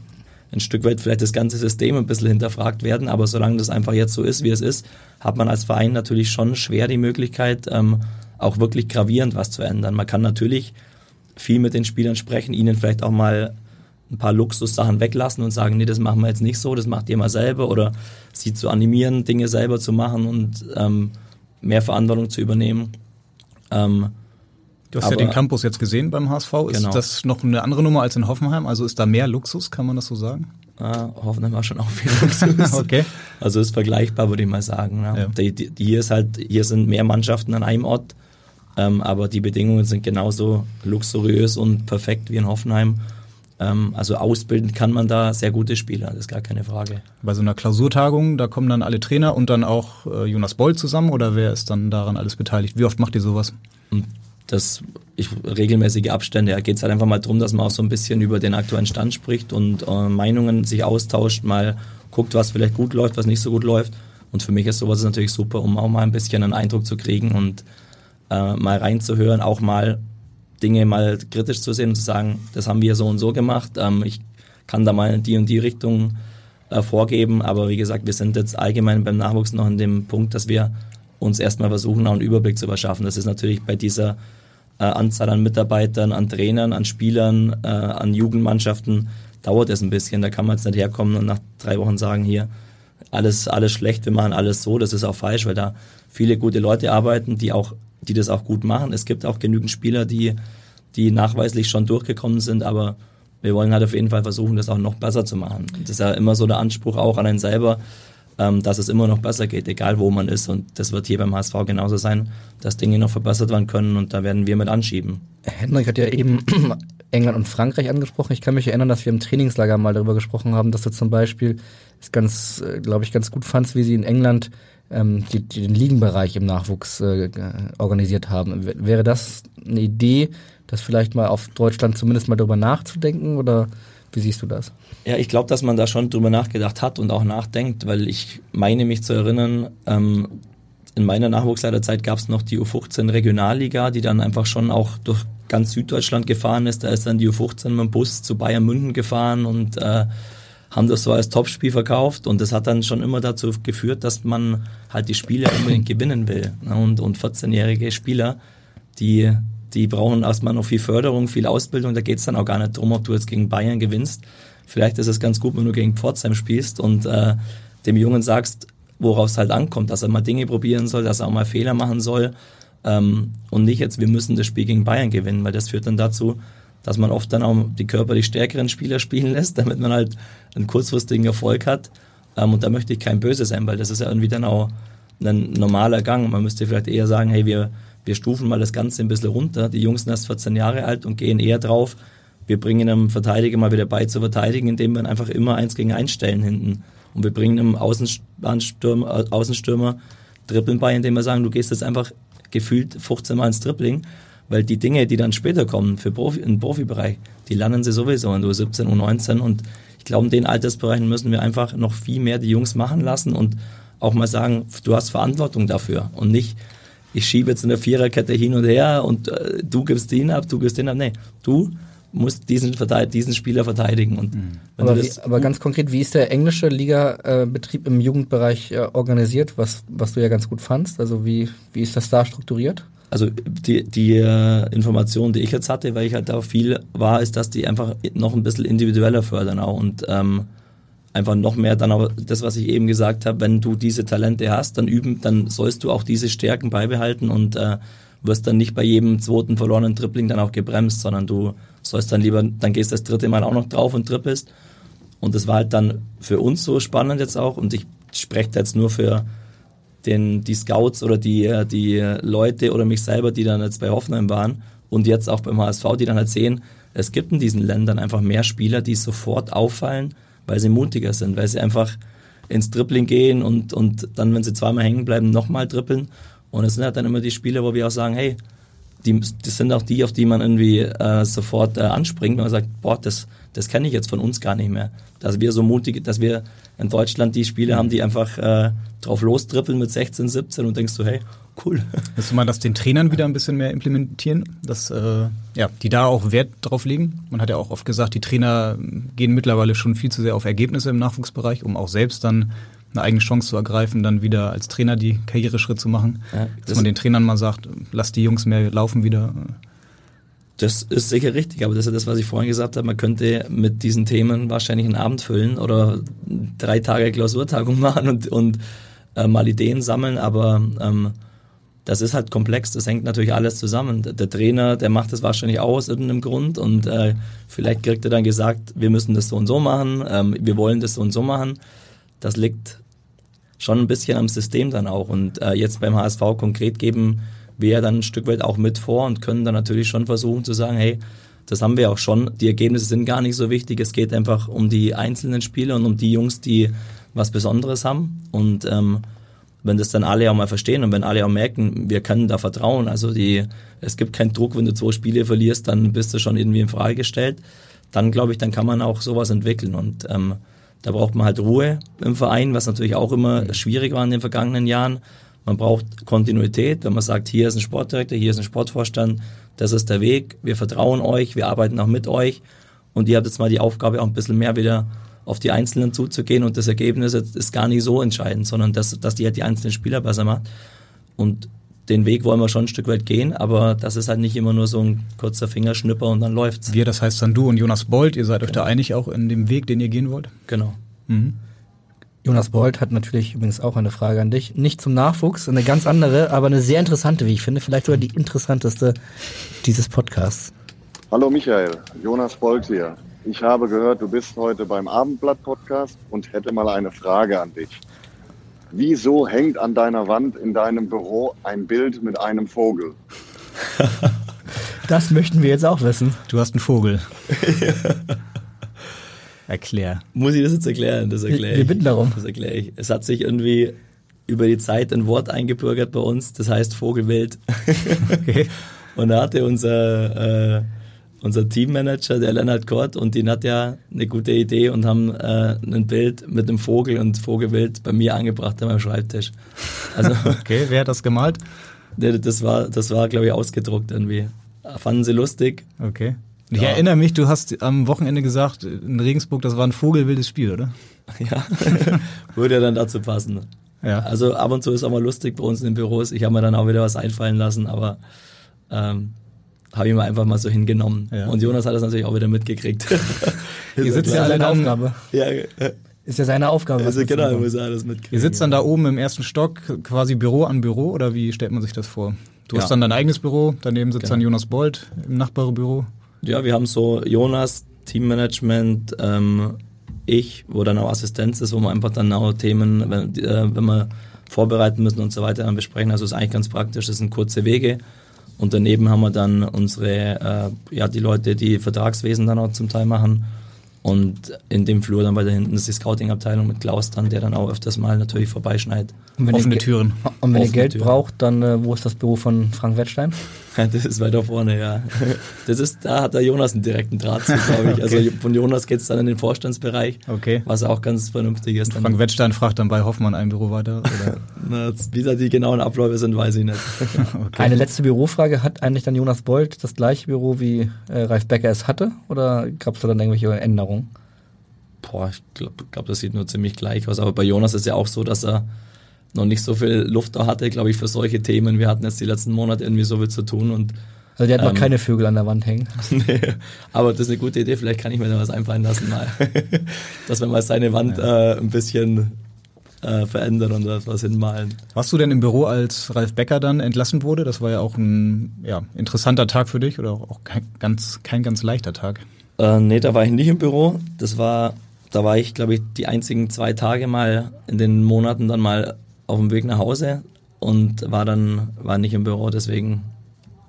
Speaker 8: ein Stück weit vielleicht das ganze System ein bisschen hinterfragt werden, aber solange das einfach jetzt so ist, wie es ist, hat man als Verein natürlich schon schwer die Möglichkeit, ähm, auch wirklich gravierend was zu ändern. Man kann natürlich viel mit den Spielern sprechen, ihnen vielleicht auch mal ein paar Luxussachen weglassen und sagen, nee, das machen wir jetzt nicht so, das macht ihr mal selber oder sie zu animieren, Dinge selber zu machen und ähm, mehr Verantwortung zu übernehmen. Ähm,
Speaker 2: du hast ja den Campus jetzt gesehen beim HSV. Ist genau. das noch eine andere Nummer als in Hoffenheim? Also ist da mehr Luxus, kann man das so sagen?
Speaker 8: Ah, Hoffenheim war schon auch viel Luxus. *laughs*
Speaker 2: okay.
Speaker 8: Also ist vergleichbar, würde ich mal sagen. Ne? Ja. Die, die, hier ist halt, hier sind mehr Mannschaften an einem Ort, ähm, aber die Bedingungen sind genauso luxuriös und perfekt wie in Hoffenheim. Ähm, also ausbilden kann man da sehr gute Spieler, das ist gar keine Frage.
Speaker 2: Bei so einer Klausurtagung, da kommen dann alle Trainer und dann auch äh, Jonas Boll zusammen oder wer ist dann daran alles beteiligt? Wie oft macht ihr sowas?
Speaker 8: Das ich, regelmäßige Abstände. Da geht es halt einfach mal darum, dass man auch so ein bisschen über den aktuellen Stand spricht und äh, Meinungen sich austauscht, mal guckt, was vielleicht gut läuft, was nicht so gut läuft. Und für mich ist sowas natürlich super, um auch mal ein bisschen einen Eindruck zu kriegen und äh, mal reinzuhören, auch mal Dinge mal kritisch zu sehen und zu sagen, das haben wir so und so gemacht. Ähm, ich kann da mal in die und die Richtung äh, vorgeben, aber wie gesagt, wir sind jetzt allgemein beim Nachwuchs noch an dem Punkt, dass wir uns erstmal versuchen, auch einen Überblick zu verschaffen. Das ist natürlich bei dieser äh, Anzahl an Mitarbeitern, an Trainern, an Spielern, äh, an Jugendmannschaften, dauert es ein bisschen. Da kann man jetzt nicht herkommen und nach drei Wochen sagen, hier, alles, alles schlecht, wir machen alles so. Das ist auch falsch, weil da viele gute Leute arbeiten, die auch die das auch gut machen. Es gibt auch genügend Spieler, die, die nachweislich schon durchgekommen sind, aber wir wollen halt auf jeden Fall versuchen, das auch noch besser zu machen. Das ist ja immer so der Anspruch auch an einen selber, ähm, dass es immer noch besser geht, egal wo man ist. Und das wird hier beim HSV genauso sein, dass Dinge noch verbessert werden können und da werden wir mit anschieben.
Speaker 3: Hendrik hat ja eben *clears throat* England und Frankreich angesprochen. Ich kann mich erinnern, dass wir im Trainingslager mal darüber gesprochen haben, dass du zum Beispiel es ganz, äh, glaube ich, ganz gut fandst, wie sie in England ähm, die, die den Ligenbereich im Nachwuchs äh, organisiert haben. Wäre das eine Idee, das vielleicht mal auf Deutschland zumindest mal darüber nachzudenken oder wie siehst du das?
Speaker 8: Ja, ich glaube, dass man da schon drüber nachgedacht hat und auch nachdenkt, weil ich meine mich zu erinnern, ähm, in meiner Nachwuchsleiterzeit gab es noch die U15 Regionalliga, die dann einfach schon auch durch ganz Süddeutschland gefahren ist. Da ist dann die U15 mit dem Bus zu Bayern München gefahren und äh, haben das so als Topspiel verkauft und das hat dann schon immer dazu geführt, dass man halt die Spiele unbedingt gewinnen will. Ne? Und, und 14-jährige Spieler, die, die brauchen erstmal noch viel Förderung, viel Ausbildung. Da geht es dann auch gar nicht darum, ob du jetzt gegen Bayern gewinnst. Vielleicht ist es ganz gut, wenn du gegen Pforzheim spielst und äh, dem Jungen sagst, worauf es halt ankommt, dass er mal Dinge probieren soll, dass er auch mal Fehler machen soll ähm, und nicht jetzt, wir müssen das Spiel gegen Bayern gewinnen, weil das führt dann dazu, dass man oft dann auch die körperlich stärkeren Spieler *laughs* spielen lässt, damit man halt einen kurzfristigen Erfolg hat. Ähm, und da möchte ich kein Böse sein, weil das ist ja irgendwie dann auch ein normaler Gang. Man müsste vielleicht eher sagen, hey, wir, wir stufen mal das Ganze ein bisschen runter. Die Jungs sind erst 14 Jahre alt und gehen eher drauf. Wir bringen einem Verteidiger mal wieder bei zu verteidigen, indem wir einfach immer eins gegen eins stellen hinten. Und wir bringen einem Außenstürmer, Außenstürmer Dribbeln bei, indem wir sagen, du gehst jetzt einfach gefühlt 15 Mal ins Dribbling weil die Dinge, die dann später kommen für Profi, im Profibereich, die lernen sie sowieso in U17, U19 und ich glaube, in den Altersbereichen müssen wir einfach noch viel mehr die Jungs machen lassen und auch mal sagen, du hast Verantwortung dafür und nicht, ich schiebe jetzt in der Viererkette hin und her und äh, du gibst den ab, du gibst den ab. Nee, du musst diesen, diesen Spieler verteidigen. Und mhm.
Speaker 3: aber, wie, aber, ganz konkret, wie ist der englische Liga-Betrieb im Jugendbereich äh, organisiert, was, was du ja ganz gut fandst? Also wie, wie ist das da strukturiert?
Speaker 8: Also die, die äh, Information, die ich jetzt hatte, weil ich halt da viel war, ist, dass die einfach noch ein bisschen individueller fördern auch und ähm, einfach noch mehr dann auch das, was ich eben gesagt habe, wenn du diese Talente hast, dann üben, dann sollst du auch diese Stärken beibehalten und äh, wirst dann nicht bei jedem zweiten verlorenen Dribbling dann auch gebremst, sondern du sollst dann lieber, dann gehst das dritte Mal auch noch drauf und trippelst. Und das war halt dann für uns so spannend jetzt auch und ich spreche da jetzt nur für den, die Scouts oder die, die Leute oder mich selber, die dann jetzt bei Hoffenheim waren und jetzt auch beim HSV, die dann halt sehen, es gibt in diesen Ländern einfach mehr Spieler, die sofort auffallen, weil sie mutiger sind, weil sie einfach ins Dribbling gehen und, und dann, wenn sie zweimal hängen bleiben, nochmal dribbeln. Und es sind halt dann immer die Spieler, wo wir auch sagen, hey, die, das sind auch die, auf die man irgendwie äh, sofort äh, anspringt, wenn man sagt, boah, das, das kenne ich jetzt von uns gar nicht mehr. Dass wir so mutig, dass wir in Deutschland die Spiele haben, die einfach äh, drauf lostrippeln mit 16, 17 und denkst du, hey, cool.
Speaker 2: Du mal das den Trainern wieder ein bisschen mehr implementieren, dass äh, ja, die da auch Wert drauf legen? Man hat ja auch oft gesagt, die Trainer gehen mittlerweile schon viel zu sehr auf Ergebnisse im Nachwuchsbereich, um auch selbst dann eine eigene Chance zu ergreifen, dann wieder als Trainer die Karriereschritt zu machen. Ja, dass man den Trainern mal sagt, lass die Jungs mehr laufen wieder.
Speaker 8: Das ist sicher richtig, aber das ist das, was ich vorhin gesagt habe. Man könnte mit diesen Themen wahrscheinlich einen Abend füllen oder drei Tage Klausurtagung *laughs* machen und, und äh, mal Ideen sammeln, aber ähm, das ist halt komplex, das hängt natürlich alles zusammen. Der, der Trainer, der macht das wahrscheinlich auch aus irgendeinem Grund und äh, vielleicht kriegt er dann gesagt, wir müssen das so und so machen, ähm, wir wollen das so und so machen. Das liegt schon ein bisschen am System dann auch und äh, jetzt beim HSV konkret geben wir dann ein Stück weit auch mit vor und können dann natürlich schon versuchen zu sagen, hey, das haben wir auch schon. Die Ergebnisse sind gar nicht so wichtig. Es geht einfach um die einzelnen Spieler und um die Jungs, die was Besonderes haben. Und ähm, wenn das dann alle auch mal verstehen und wenn alle auch merken, wir können da vertrauen, also die, es gibt keinen Druck, wenn du zwei Spiele verlierst, dann bist du schon irgendwie in Frage gestellt, dann glaube ich, dann kann man auch sowas entwickeln und ähm, da braucht man halt Ruhe im Verein, was natürlich auch immer schwierig war in den vergangenen Jahren. Man braucht Kontinuität, wenn man sagt, hier ist ein Sportdirektor, hier ist ein Sportvorstand, das ist der Weg, wir vertrauen euch, wir arbeiten auch mit euch. Und ihr habt jetzt mal die Aufgabe, auch ein bisschen mehr wieder auf die Einzelnen zuzugehen. Und das Ergebnis ist gar nicht so entscheidend, sondern dass, dass die halt die einzelnen Spieler besser macht. Und den Weg wollen wir schon ein Stück weit gehen, aber das ist halt nicht immer nur so ein kurzer Fingerschnipper und dann läuft's.
Speaker 2: Wir, das heißt dann du und Jonas Bolt, ihr seid euch da genau. einig auch in dem Weg, den ihr gehen wollt?
Speaker 8: Genau.
Speaker 3: Mhm. Jonas Bolt hat natürlich übrigens auch eine Frage an dich. Nicht zum Nachwuchs, eine ganz andere, aber eine sehr interessante, wie ich finde. Vielleicht sogar die interessanteste dieses Podcasts.
Speaker 12: Hallo Michael, Jonas Bolt hier. ich habe gehört, du bist heute beim Abendblatt-Podcast und hätte mal eine Frage an dich. Wieso hängt an deiner Wand in deinem Büro ein Bild mit einem Vogel? *laughs*
Speaker 3: Das möchten wir jetzt auch wissen.
Speaker 2: Du hast einen Vogel. *laughs* Erklär.
Speaker 8: Muss ich das jetzt erklären? Das erkläre ich.
Speaker 3: Wir bitten darum.
Speaker 8: Das erkläre ich. Es hat sich irgendwie über die Zeit ein Wort eingebürgert bei uns, das heißt Vogelwild. *laughs*
Speaker 2: Okay.
Speaker 8: Und da hatte unser, äh, unser Teammanager, der Lennart Kort, und den hat ja eine gute Idee und haben äh, ein Bild mit einem Vogel und Vogelwild bei mir angebracht an meinem Schreibtisch. Also, *laughs*
Speaker 2: Okay, wer hat das gemalt?
Speaker 8: Das war, das war, glaube ich, ausgedruckt irgendwie. Fanden sie lustig.
Speaker 2: Okay. Ich
Speaker 8: Ja.
Speaker 2: erinnere mich, du hast am Wochenende gesagt, in Regensburg, das war ein vogelwildes Spiel, oder? *laughs*
Speaker 8: Ja, würde ja dann dazu passen.
Speaker 2: Ja.
Speaker 8: Also ab und zu ist auch mal lustig bei uns in den Büros. Ich habe mir dann auch wieder was einfallen lassen, aber ähm, habe ich mir einfach mal so hingenommen.
Speaker 2: Ja.
Speaker 8: Und Jonas hat das natürlich auch wieder mitgekriegt. *laughs* *laughs*
Speaker 2: Ihr sitzt
Speaker 8: ja
Speaker 2: alle
Speaker 3: Seine
Speaker 2: dann,
Speaker 3: Aufgabe.
Speaker 8: Ja,
Speaker 3: Ist ja seine Aufgabe.
Speaker 8: also genau, muss er alles mitkriegen.
Speaker 2: ihr sitzt dann da oben im ersten Stock, quasi Büro an Büro, oder wie stellt man sich das vor? Du
Speaker 8: Ja.
Speaker 2: hast dann dein eigenes Büro, daneben sitzt
Speaker 8: Genau.
Speaker 2: dann Jonas Bolt im Nachbarbüro.
Speaker 8: Ja, wir haben so Jonas, Teammanagement, ähm, ich, wo dann auch Assistenz ist, wo wir einfach dann auch Themen, wenn, äh, wenn wir vorbereiten müssen und so weiter, dann besprechen. Also ist eigentlich ganz praktisch, das sind kurze Wege. Und daneben haben wir dann unsere, äh, ja, die Leute, die Vertragswesen dann auch zum Teil machen. Und in dem Flur dann weiter hinten ist die Scouting-Abteilung mit Klaus dann, der dann auch öfters mal natürlich vorbeischneit.
Speaker 3: Und wenn ihr
Speaker 2: Offene
Speaker 3: Ge-
Speaker 2: Türen.
Speaker 3: Und wenn ihr
Speaker 8: Offene
Speaker 3: Geld
Speaker 8: Türen.
Speaker 3: braucht, dann äh, wo ist das Büro von Frank Wettstein? *laughs*
Speaker 8: Das ist weiter vorne, ja. *laughs* Das ist, da hat der Jonas einen direkten Draht zu, glaube ich. *laughs* Also von Jonas geht's dann in den Vorstandsbereich,
Speaker 2: Okay.
Speaker 8: was auch ganz vernünftig ist. Dann,
Speaker 2: Frank Wettstein fragt dann bei Hoffmann ein Büro weiter. Oder?
Speaker 8: Na, wie da die genauen Abläufe sind, weiß ich nicht.
Speaker 3: Eine letzte Bürofrage. Hat eigentlich dann Jonas Bolt das gleiche Büro wie äh, Ralf Becker es hatte? Oder gab es da dann irgendwelche Änderungen?
Speaker 8: Boah, ich glaube, glaub, das sieht nur ziemlich gleich aus. Aber bei Jonas ist ja auch so, dass er noch nicht so viel Luft da hatte, glaube ich, für solche Themen. Wir hatten jetzt die letzten Monate irgendwie so viel zu tun und
Speaker 3: Also der hat noch
Speaker 8: Ähm,
Speaker 3: keine Vögel an der Wand hängen. *laughs*
Speaker 8: nee, aber das ist eine gute Idee. Vielleicht kann ich mir da was einfallen lassen mal, *laughs* dass wir mal seine Wand äh, ein bisschen äh, verändern und was hinmalen.
Speaker 2: Warst du denn im Büro, als Ralf Becker dann entlassen wurde? Das war ja auch ein ja, interessanter Tag für dich oder auch kein ganz, kein ganz leichter Tag.
Speaker 8: Äh, nee, da war ich nicht im Büro. Das war, da war ich, glaube ich, die einzigen zwei Tage mal in den Monaten dann mal auf dem Weg nach Hause und war dann, war nicht im Büro. Deswegen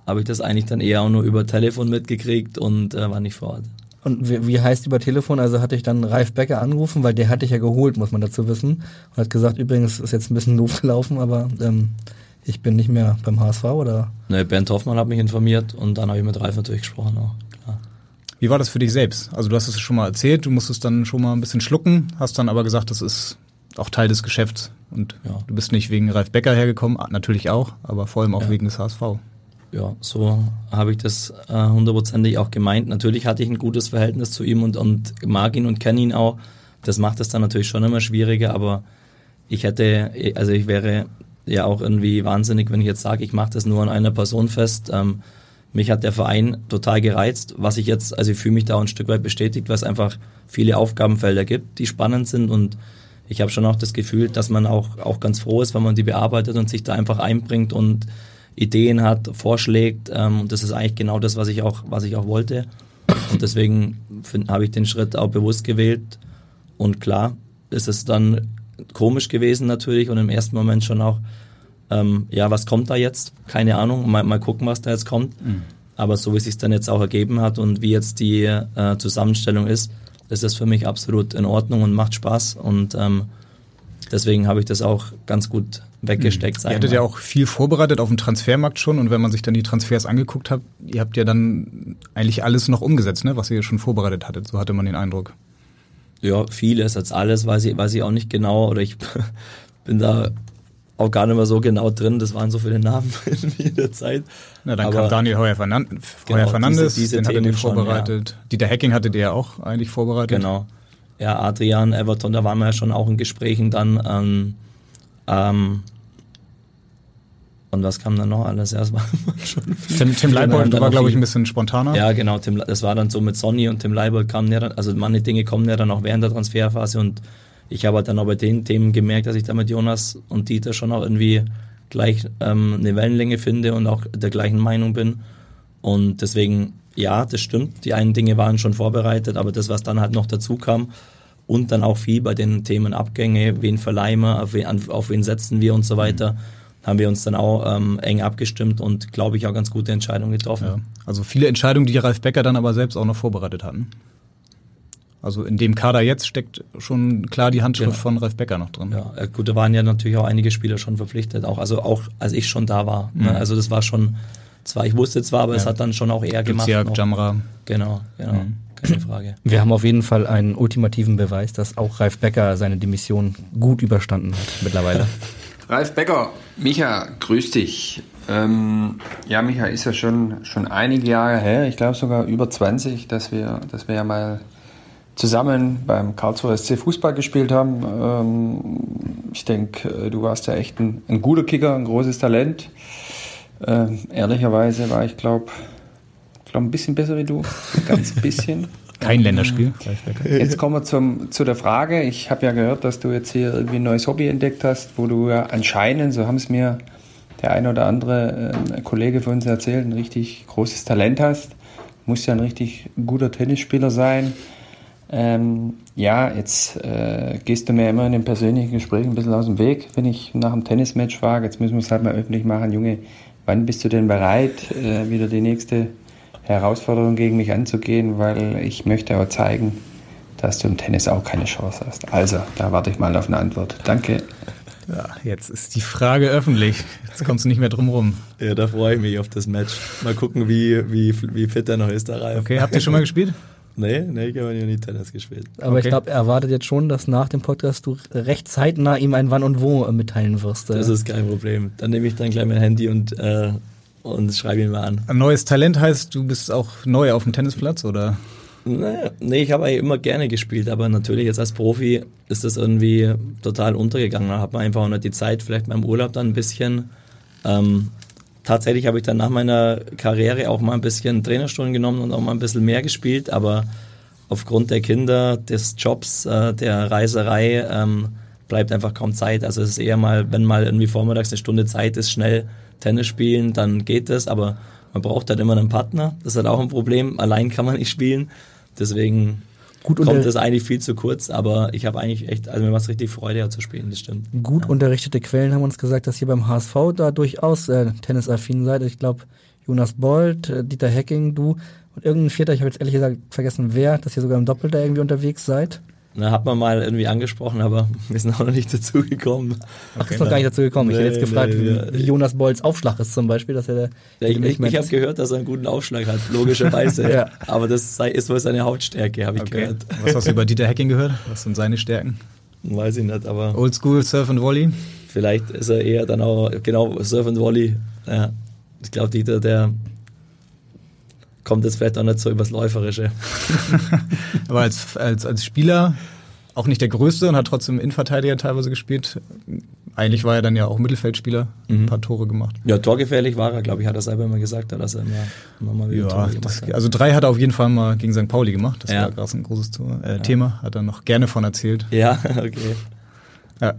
Speaker 8: habe ich das eigentlich dann eher auch nur über Telefon mitgekriegt und äh, war nicht vor Ort.
Speaker 3: Und wie, wie heißt über Telefon? Also hatte ich dann Ralf Becker angerufen, weil der hatte ich ja geholt, muss man dazu wissen. Und hat gesagt, übrigens ist jetzt ein bisschen doof *laughs* gelaufen, aber ähm, ich bin nicht mehr beim HSV oder
Speaker 8: Ne, Bernd Hoffmann hat mich informiert und dann habe ich mit Ralf natürlich gesprochen auch, klar.
Speaker 2: Wie war das für dich selbst? Also du hast es schon mal erzählt, du musstest dann schon mal ein bisschen schlucken, hast dann aber gesagt, das ist auch Teil des Geschäfts. Und
Speaker 8: Ja.
Speaker 2: du bist nicht wegen Ralf Becker hergekommen, ah, natürlich auch, aber vor allem auch
Speaker 8: Ja.
Speaker 2: wegen des HSV.
Speaker 8: ja, so habe ich das äh, hundertprozentig auch gemeint. Natürlich hatte ich ein gutes Verhältnis zu ihm und, und mag ihn und kenne ihn auch. Das macht es dann natürlich schon immer schwieriger, aber ich hätte, also ich wäre ja auch irgendwie wahnsinnig, wenn ich jetzt sage, ich mache das nur an einer Person fest. Ähm, mich hat der Verein total gereizt, was ich jetzt, also ich fühle mich da auch ein Stück weit bestätigt, weil es einfach viele Aufgabenfelder gibt, die spannend sind und ich habe schon auch das Gefühl, dass man auch, auch ganz froh ist, wenn man die bearbeitet und sich da einfach einbringt und Ideen hat, vorschlägt. Ähm, und das ist eigentlich genau das, was ich auch, was ich auch wollte. Und deswegen habe ich den Schritt auch bewusst gewählt. Und klar ist es dann komisch gewesen natürlich und im ersten Moment schon auch, ähm, ja, was kommt da jetzt? Keine Ahnung, mal, mal gucken, was da jetzt kommt. Aber so wie es sich dann jetzt auch ergeben hat und wie jetzt die äh, Zusammenstellung ist, ist das für mich absolut in Ordnung und macht Spaß. Und ähm, deswegen habe ich das auch ganz gut weggesteckt. sag
Speaker 2: Ihr hattet
Speaker 8: mal.
Speaker 2: ja auch viel vorbereitet auf dem Transfermarkt schon und wenn man sich dann die Transfers angeguckt hat, ihr habt ja dann eigentlich alles noch umgesetzt, ne, was ihr schon vorbereitet hattet. So hatte man den Eindruck.
Speaker 8: Ja, vieles als alles, weiß ich, weiß ich auch nicht genau oder ich *laughs* bin da auch gar nicht mehr so genau drin. Das waren so viele Namen *laughs* in der Zeit.
Speaker 2: Na, dann
Speaker 8: Aber
Speaker 2: kam Daniel Heuer, Fernan
Speaker 8: Genau,
Speaker 2: Heuer Fernandes,
Speaker 8: diese- diese
Speaker 2: den hattet ihr
Speaker 8: Themen schon,
Speaker 2: vorbereitet. Dieter Hacking hattet ihr ja auch eigentlich vorbereitet.
Speaker 8: Genau. Ja, Adrian, Everton, da waren wir ja schon auch in Gesprächen dann. Ähm, ähm, und was kam dann noch alles? Ja. *laughs*
Speaker 2: Tim, Tim
Speaker 8: Dann
Speaker 2: Leibold war, glaube ich, ein bisschen spontaner.
Speaker 8: Ja, genau. Tim, das war dann so mit Sonny und Tim Leibold kamen ja dann, also manche Dinge kommen ja dann auch während der Transferphase und ich habe halt dann auch bei den Themen gemerkt, dass ich da mit Jonas und Dieter schon auch irgendwie gleich ähm, eine Wellenlänge finde und auch der gleichen Meinung bin. Und deswegen ja, das stimmt. Die einen Dinge waren schon vorbereitet, aber das, was dann halt noch dazu kam und dann auch viel bei den Themen Abgänge, wen verleihen wir, auf wen, auf wen setzen wir und so weiter, haben wir uns dann auch ähm, eng abgestimmt und, glaube ich, auch ganz gute Entscheidungen getroffen. Ja.
Speaker 2: Also viele Entscheidungen, die Ralf Becker dann aber selbst auch noch vorbereitet hatten. Also in dem Kader jetzt steckt schon klar die Handschrift genau. von Ralf Becker noch drin.
Speaker 8: Ja, gut, da waren ja natürlich auch einige Spieler schon verpflichtet, auch also auch als ich schon da war. Ne? Mhm. Also das war schon zwar, ich wusste zwar, aber ja. es hat dann schon auch eher gemacht.
Speaker 2: Luciak, Jamra.
Speaker 8: Genau, genau. Mhm. Keine Frage.
Speaker 3: Wir haben auf jeden Fall einen ultimativen Beweis, dass auch Ralf Becker seine Demission gut überstanden hat mittlerweile. *laughs*
Speaker 13: Ralf Becker, Micha, grüß dich. Ähm, ja, Micha, ist ja schon, schon einige Jahre her, ich glaube sogar über 20, dass wir, dass wir ja mal zusammen beim Karlsruher SC Fußball gespielt haben. Ähm, ich denke, äh, du warst ja echt ein, ein, guter Kicker, ein großes Talent. Ähm, ehrlicherweise war ich, glaube glaub, ein bisschen besser wie du. So ganz bisschen. *laughs*
Speaker 2: Kein Länderspiel.
Speaker 13: Jetzt kommen wir zum, zu der Frage. Ich habe ja gehört, dass du jetzt hier irgendwie ein neues Hobby entdeckt hast, wo du ja anscheinend, so haben es mir der eine oder andere äh, Kollege von uns erzählt, ein richtig großes Talent hast. Du musst ja ein richtig guter Tennisspieler sein. Ähm, ja, jetzt äh, gehst du mir immer in den persönlichen Gesprächen ein bisschen aus dem Weg, wenn ich nach einem Tennismatch frage. Jetzt müssen wir es halt mal öffentlich machen. Junge, wann bist du denn bereit, äh, wieder die nächste Herausforderung gegen mich anzugehen? Weil ich möchte auch zeigen, dass du im Tennis auch keine Chance hast. Also, da warte ich mal auf eine Antwort. Danke.
Speaker 2: Ja, jetzt ist die Frage öffentlich. Jetzt kommst du nicht mehr drum rum.
Speaker 8: Ja, da freue ich mich auf das Match. Mal gucken, wie, wie, wie fit der noch ist, der Ralf.
Speaker 2: Okay, habt ihr schon mal gespielt?
Speaker 8: Nee, nee, ich habe ja nie Tennis gespielt.
Speaker 3: Aber okay. ich glaube, er erwartet jetzt schon, dass nach dem Podcast du recht zeitnah ihm ein Wann und Wo äh, mitteilen wirst.
Speaker 8: Das ist kein Problem. Dann nehme ich dann gleich mein Handy und, äh, und schreibe ihn mal an.
Speaker 2: Ein neues Talent heißt, du bist auch neu auf dem Tennisplatz, oder?
Speaker 8: Naja, nee, ich habe eigentlich immer gerne gespielt, aber natürlich jetzt als Profi ist das irgendwie total untergegangen. Da hat man einfach auch nicht die Zeit, vielleicht beim Urlaub dann ein bisschen. Ähm, tatsächlich habe ich dann nach meiner Karriere auch mal ein bisschen Trainerstunden genommen und auch mal ein bisschen mehr gespielt, aber aufgrund der Kinder, des Jobs, äh, der Reiserei ähm, bleibt einfach kaum Zeit. Also es ist eher mal, wenn mal irgendwie vormittags eine Stunde Zeit ist, schnell Tennis spielen, dann geht das, aber man braucht halt immer einen Partner. Das ist halt auch ein Problem. Allein kann man nicht spielen. Deswegen Gut kommt das eigentlich viel zu kurz, aber ich habe eigentlich echt, also mir war es richtig Freude, ja zu spielen, das stimmt.
Speaker 3: Gut ja. unterrichtete Quellen haben uns gesagt, dass ihr beim HSV da durchaus äh, tennisaffin seid. Ich glaube, Jonas Bold, äh, Dieter Hecking, du und irgendein Vierter, ich habe jetzt ehrlich gesagt vergessen, wer, dass ihr sogar im Doppel da irgendwie unterwegs seid.
Speaker 8: Na, hat man mal irgendwie angesprochen, aber *laughs* wir sind auch noch nicht dazu gekommen.
Speaker 3: Ach, okay, ist noch gar nicht dazu gekommen. ich hätte jetzt gefragt, nee, wie, wie Jonas Bolls Aufschlag ist zum Beispiel, dass er
Speaker 8: der. Ja, ich ich, ich habe gehört, dass er einen guten Aufschlag hat, logischerweise. *laughs* ja. Aber das sei, ist wohl seine Hauptstärke, habe ich okay. gehört.
Speaker 2: Was hast du über Dieter Hacking gehört? Was sind seine Stärken?
Speaker 8: Weiß ich nicht, aber.
Speaker 2: Oldschool Surf and Volley?
Speaker 8: Vielleicht ist er eher dann auch, genau, Surf and Volley. Ja. Ich glaube, Dieter, der kommt jetzt vielleicht auch nicht so übers Läuferische. *laughs*
Speaker 2: Aber als, als, als Spieler auch nicht der Größte und hat trotzdem Innenverteidiger teilweise gespielt. Eigentlich war er dann ja auch Mittelfeldspieler, mhm. ein paar Tore gemacht.
Speaker 8: Ja, torgefährlich war er, glaube ich, hat er selber immer gesagt, dass er immer, immer mal wieder ja, Tore gemacht
Speaker 2: hat. Also drei hat er auf jeden Fall mal gegen St. Pauli gemacht. Das ja. war gerade ein großes Tor, äh, ja. Thema, hat er noch gerne von erzählt.
Speaker 8: Ja, *laughs* okay. Ja.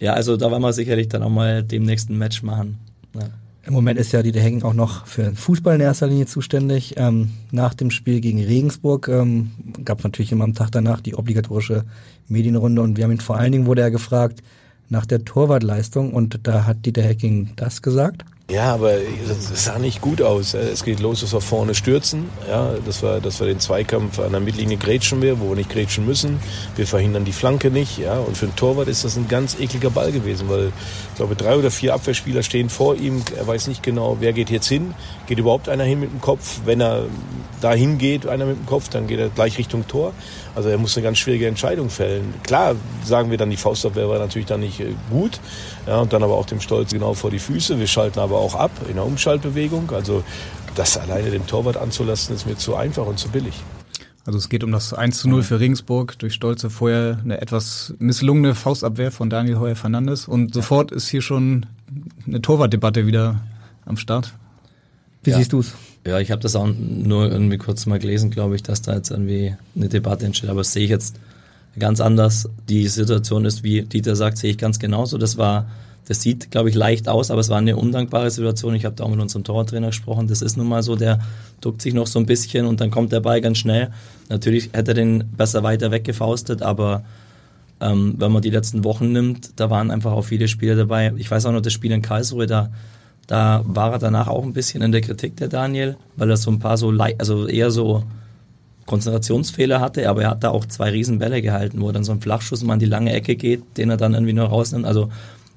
Speaker 8: ja, also da werden wir sicherlich dann auch mal dem nächsten Match machen. Ja.
Speaker 3: Im Moment ist ja Dieter Hecking auch noch für Fußball in erster Linie zuständig. Ähm, nach dem Spiel gegen Regensburg ähm, gab es natürlich immer am Tag danach die obligatorische Medienrunde und wir haben ihn vor allen Dingen wurde er gefragt nach der Torwartleistung und da hat Dieter Hecking das gesagt.
Speaker 14: Ja, aber es sah nicht gut aus. Es geht los, dass wir vorne stürzen, ja, dass wir, dass wir den Zweikampf an der Mittellinie grätschen wir, wo wir nicht grätschen müssen. Wir verhindern die Flanke nicht, ja. Und für einen Torwart ist das ein ganz ekliger Ball gewesen, weil ich glaube, drei oder vier Abwehrspieler stehen vor ihm. Er weiß nicht genau, wer geht jetzt hin. Geht überhaupt einer hin mit dem Kopf? Wenn er dahin geht, einer mit dem Kopf, dann geht er gleich Richtung Tor. Also er muss eine ganz schwierige Entscheidung fällen. Klar, sagen wir dann, die Faustabwehr war natürlich dann nicht äh, gut. Ja, und dann aber auch dem Stolz genau vor die Füße. Wir schalten aber auch ab in der Umschaltbewegung. Also das alleine dem Torwart anzulassen, ist mir zu einfach und zu billig.
Speaker 2: Also es geht um das 1 zu 0 für Regensburg durch Stolze vorher eine etwas misslungene Faustabwehr von Daniel Heuer Fernandes und sofort ist hier schon eine Torwartdebatte wieder am Start.
Speaker 3: Wie ja. siehst du es?
Speaker 8: Ja, ich habe das auch nur irgendwie kurz mal gelesen, glaube ich, dass da jetzt irgendwie eine Debatte entsteht. Aber das sehe ich jetzt ganz anders. Die Situation ist, wie Dieter sagt, sehe ich ganz genauso. Das war das sieht, glaube ich, leicht aus, aber es war eine undankbare Situation. Ich habe da auch mit unserem Torwarttrainer gesprochen. Das ist nun mal so, der duckt sich noch so ein bisschen und dann kommt der Ball ganz schnell. Natürlich hätte er den besser weiter weggefaustet, aber ähm, wenn man die letzten Wochen nimmt, da waren einfach auch viele Spieler dabei. Ich weiß auch noch, das Spiel in Karlsruhe, da, da war er danach auch ein bisschen in der Kritik, der Daniel, weil er so ein paar so, also eher so Konzentrationsfehler hatte, aber er hat da auch zwei Riesenbälle gehalten, wo dann so ein Flachschuss mal in die lange Ecke geht, den er dann irgendwie nur rausnimmt. Also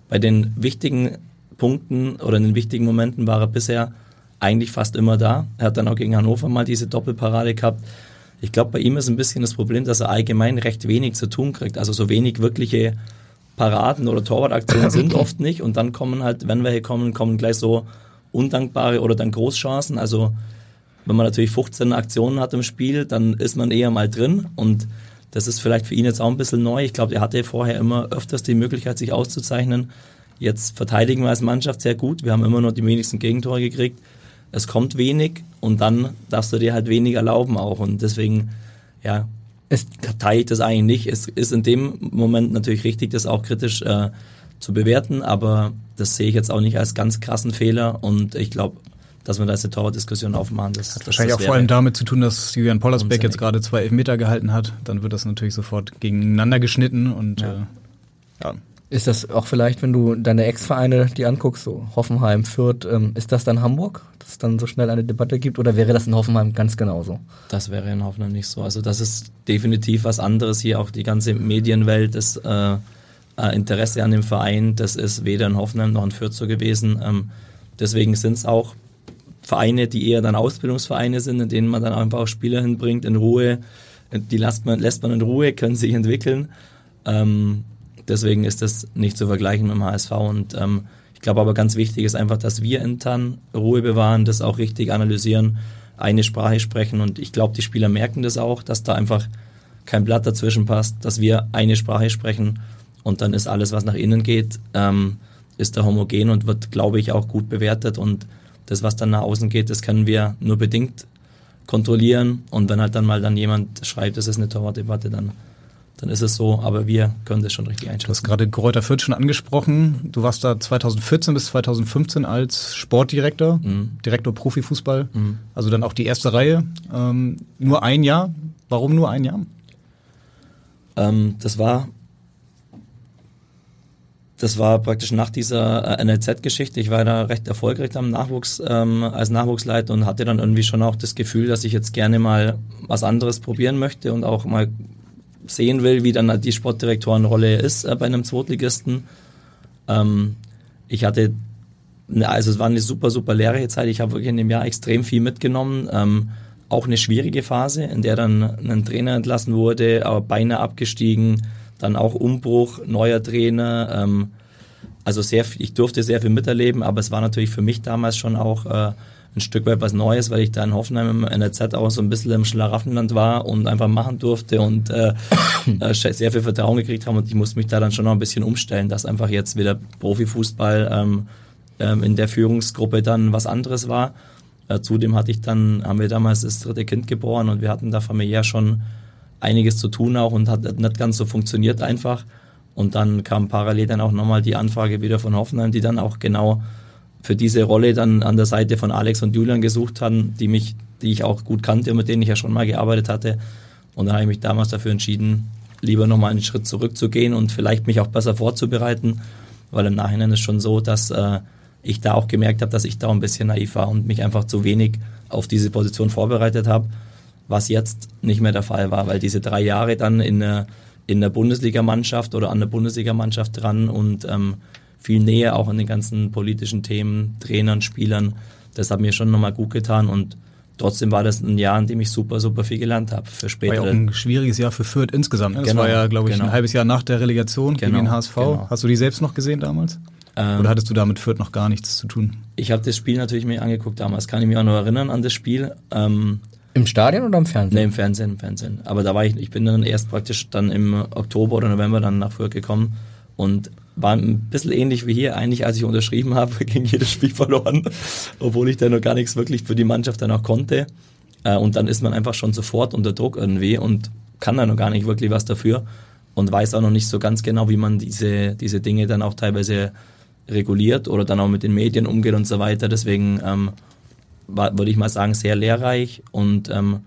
Speaker 8: bei den wichtigen Punkten oder in den wichtigen Momenten war er bisher eigentlich fast immer da. Er hat dann auch gegen Hannover mal diese Doppelparade gehabt. Ich glaube, bei ihm ist ein bisschen das Problem, dass er allgemein recht wenig zu tun kriegt. Also so wenig wirkliche Paraden oder Torwartaktionen sind *laughs* oft nicht. Und dann kommen halt, wenn welche kommen, kommen gleich so undankbare oder dann Großchancen. Also wenn man natürlich 15 Aktionen hat im Spiel, dann ist man eher mal drin und das ist vielleicht für ihn jetzt auch ein bisschen neu. Ich glaube, er hatte vorher immer öfters die Möglichkeit, sich auszuzeichnen. Jetzt verteidigen wir als Mannschaft sehr gut. Wir haben immer noch die wenigsten Gegentore gekriegt. Es kommt wenig und dann darfst du dir halt wenig erlauben auch. Und deswegen, ja, teile ich das eigentlich nicht. Es ist in dem Moment natürlich richtig, das auch kritisch äh, zu bewerten, aber das sehe ich jetzt auch nicht als ganz krassen Fehler. Und ich glaube, dass wir da jetzt eine Torwart-Diskussion aufmachen. Das,
Speaker 2: hat wahrscheinlich das auch vor allem damit zu tun, dass Julian Pollersbeck jetzt gerade zwei Elfmeter gehalten hat. Dann wird das natürlich sofort gegeneinander geschnitten und ja. Äh,
Speaker 3: ja. Ist das auch vielleicht, wenn du deine Ex-Vereine die anguckst, so Hoffenheim, Fürth, ähm, ist das dann Hamburg, dass es dann so schnell eine Debatte gibt oder wäre das in Hoffenheim ganz genauso?
Speaker 8: Das wäre in Hoffenheim nicht so. Also das ist definitiv was anderes hier, auch die ganze Medienwelt, das äh, äh Interesse an dem Verein, das ist weder in Hoffenheim noch in Fürth so gewesen. Ähm, deswegen sind es auch Vereine, die eher dann Ausbildungsvereine sind, in denen man dann einfach auch Spieler hinbringt, in Ruhe. Die lässt man, lässt man in Ruhe, können sich entwickeln. Ähm, deswegen ist das nicht zu vergleichen mit dem HSV. Und ähm, ich glaube aber ganz wichtig ist einfach, dass wir intern Ruhe bewahren, das auch richtig analysieren, eine Sprache sprechen. Und ich glaube, die Spieler merken das auch, dass da einfach kein Blatt dazwischen passt, dass wir eine Sprache sprechen. Und dann ist alles, was nach innen geht, ähm, ist da homogen und wird, glaube ich, auch gut bewertet. Und das, was dann nach außen geht, das können wir nur bedingt kontrollieren. Und wenn halt dann mal dann jemand schreibt, es ist eine Torwartdebatte, dann, dann ist es so. Aber wir können das schon richtig einschätzen.
Speaker 2: Du hast gerade Kräuter Fürth schon angesprochen. Du warst da 2014 bis 2015 als Sportdirektor, mhm. Direktor Profifußball. Mhm. Also dann auch die erste Reihe. Ähm, nur ein Jahr. Warum nur ein Jahr?
Speaker 8: Ähm, das war das war praktisch nach dieser äh, NLZ-Geschichte. Ich war da recht erfolgreich am Nachwuchs, ähm, als Nachwuchsleiter und hatte dann irgendwie schon auch das Gefühl, dass ich jetzt gerne mal was anderes probieren möchte und auch mal sehen will, wie dann die Sportdirektorenrolle ist äh, bei einem Zweitligisten. Ähm, ich hatte, also es war eine super, super lehrreiche Zeit. Ich habe wirklich in dem Jahr extrem viel mitgenommen. Ähm, auch eine schwierige Phase, in der dann ein Trainer entlassen wurde, aber beinahe abgestiegen dann auch Umbruch, neuer Trainer. Ähm, also sehr, ich durfte sehr viel miterleben, aber es war natürlich für mich damals schon auch äh, ein Stück weit was Neues, weil ich da in Hoffenheim im NRZ auch so ein bisschen im Schlaraffenland war und einfach machen durfte und äh, *coughs* äh, sehr viel Vertrauen gekriegt haben und ich musste mich da dann schon noch ein bisschen umstellen, dass einfach jetzt wieder Profifußball ähm, ähm, in der Führungsgruppe dann was anderes war. Äh, zudem hatte ich dann, haben wir damals das dritte Kind geboren und wir hatten da familiär schon einiges zu tun auch und hat nicht ganz so funktioniert einfach. Und dann kam parallel dann auch nochmal die Anfrage wieder von Hoffenheim, die dann auch genau für diese Rolle dann an der Seite von Alex und Julian gesucht hatten, die mich, die ich auch gut kannte und mit denen ich ja schon mal gearbeitet hatte. Und dann habe ich mich damals dafür entschieden, lieber nochmal einen Schritt zurückzugehen und vielleicht mich auch besser vorzubereiten, weil im Nachhinein ist schon so, dass äh, ich da auch gemerkt habe, dass ich da ein bisschen naiv war und mich einfach zu wenig auf diese Position vorbereitet habe was jetzt nicht mehr der Fall war, weil diese drei Jahre dann in der, in der Bundesligamannschaft oder an der Bundesligamannschaft dran und ähm, viel näher auch an den ganzen politischen Themen, Trainern, Spielern, das hat mir schon nochmal gut getan und trotzdem war das ein Jahr, in dem ich super, super viel gelernt habe für später.
Speaker 2: War ja auch ein schwieriges Jahr für Fürth insgesamt. Ne? Das genau, war ja, glaube ich, genau. ein halbes Jahr nach der Relegation genau, gegen den HSV. Genau. Hast du die selbst noch gesehen damals? Ähm, Oder hattest du da mit Fürth noch gar nichts zu tun?
Speaker 8: Ich habe das Spiel natürlich mir angeguckt damals, kann ich mich auch noch erinnern an das Spiel. Ähm,
Speaker 3: im Stadion oder im Fernsehen?
Speaker 8: Nee, im Fernsehen, im Fernsehen. Aber da war ich, ich bin dann erst praktisch dann im Oktober oder November dann nach Fürth gekommen und war ein bisschen ähnlich wie hier. Eigentlich, als ich unterschrieben habe, *laughs* ging jedes Spiel verloren, obwohl ich da noch gar nichts wirklich für die Mannschaft dann auch konnte. Äh, und dann ist man einfach schon sofort unter Druck irgendwie und kann da noch gar nicht wirklich was dafür und weiß auch noch nicht so ganz genau, wie man diese, diese Dinge dann auch teilweise reguliert oder dann auch mit den Medien umgeht und so weiter. Deswegen ähm, war, würde ich mal sagen, sehr lehrreich und ähm,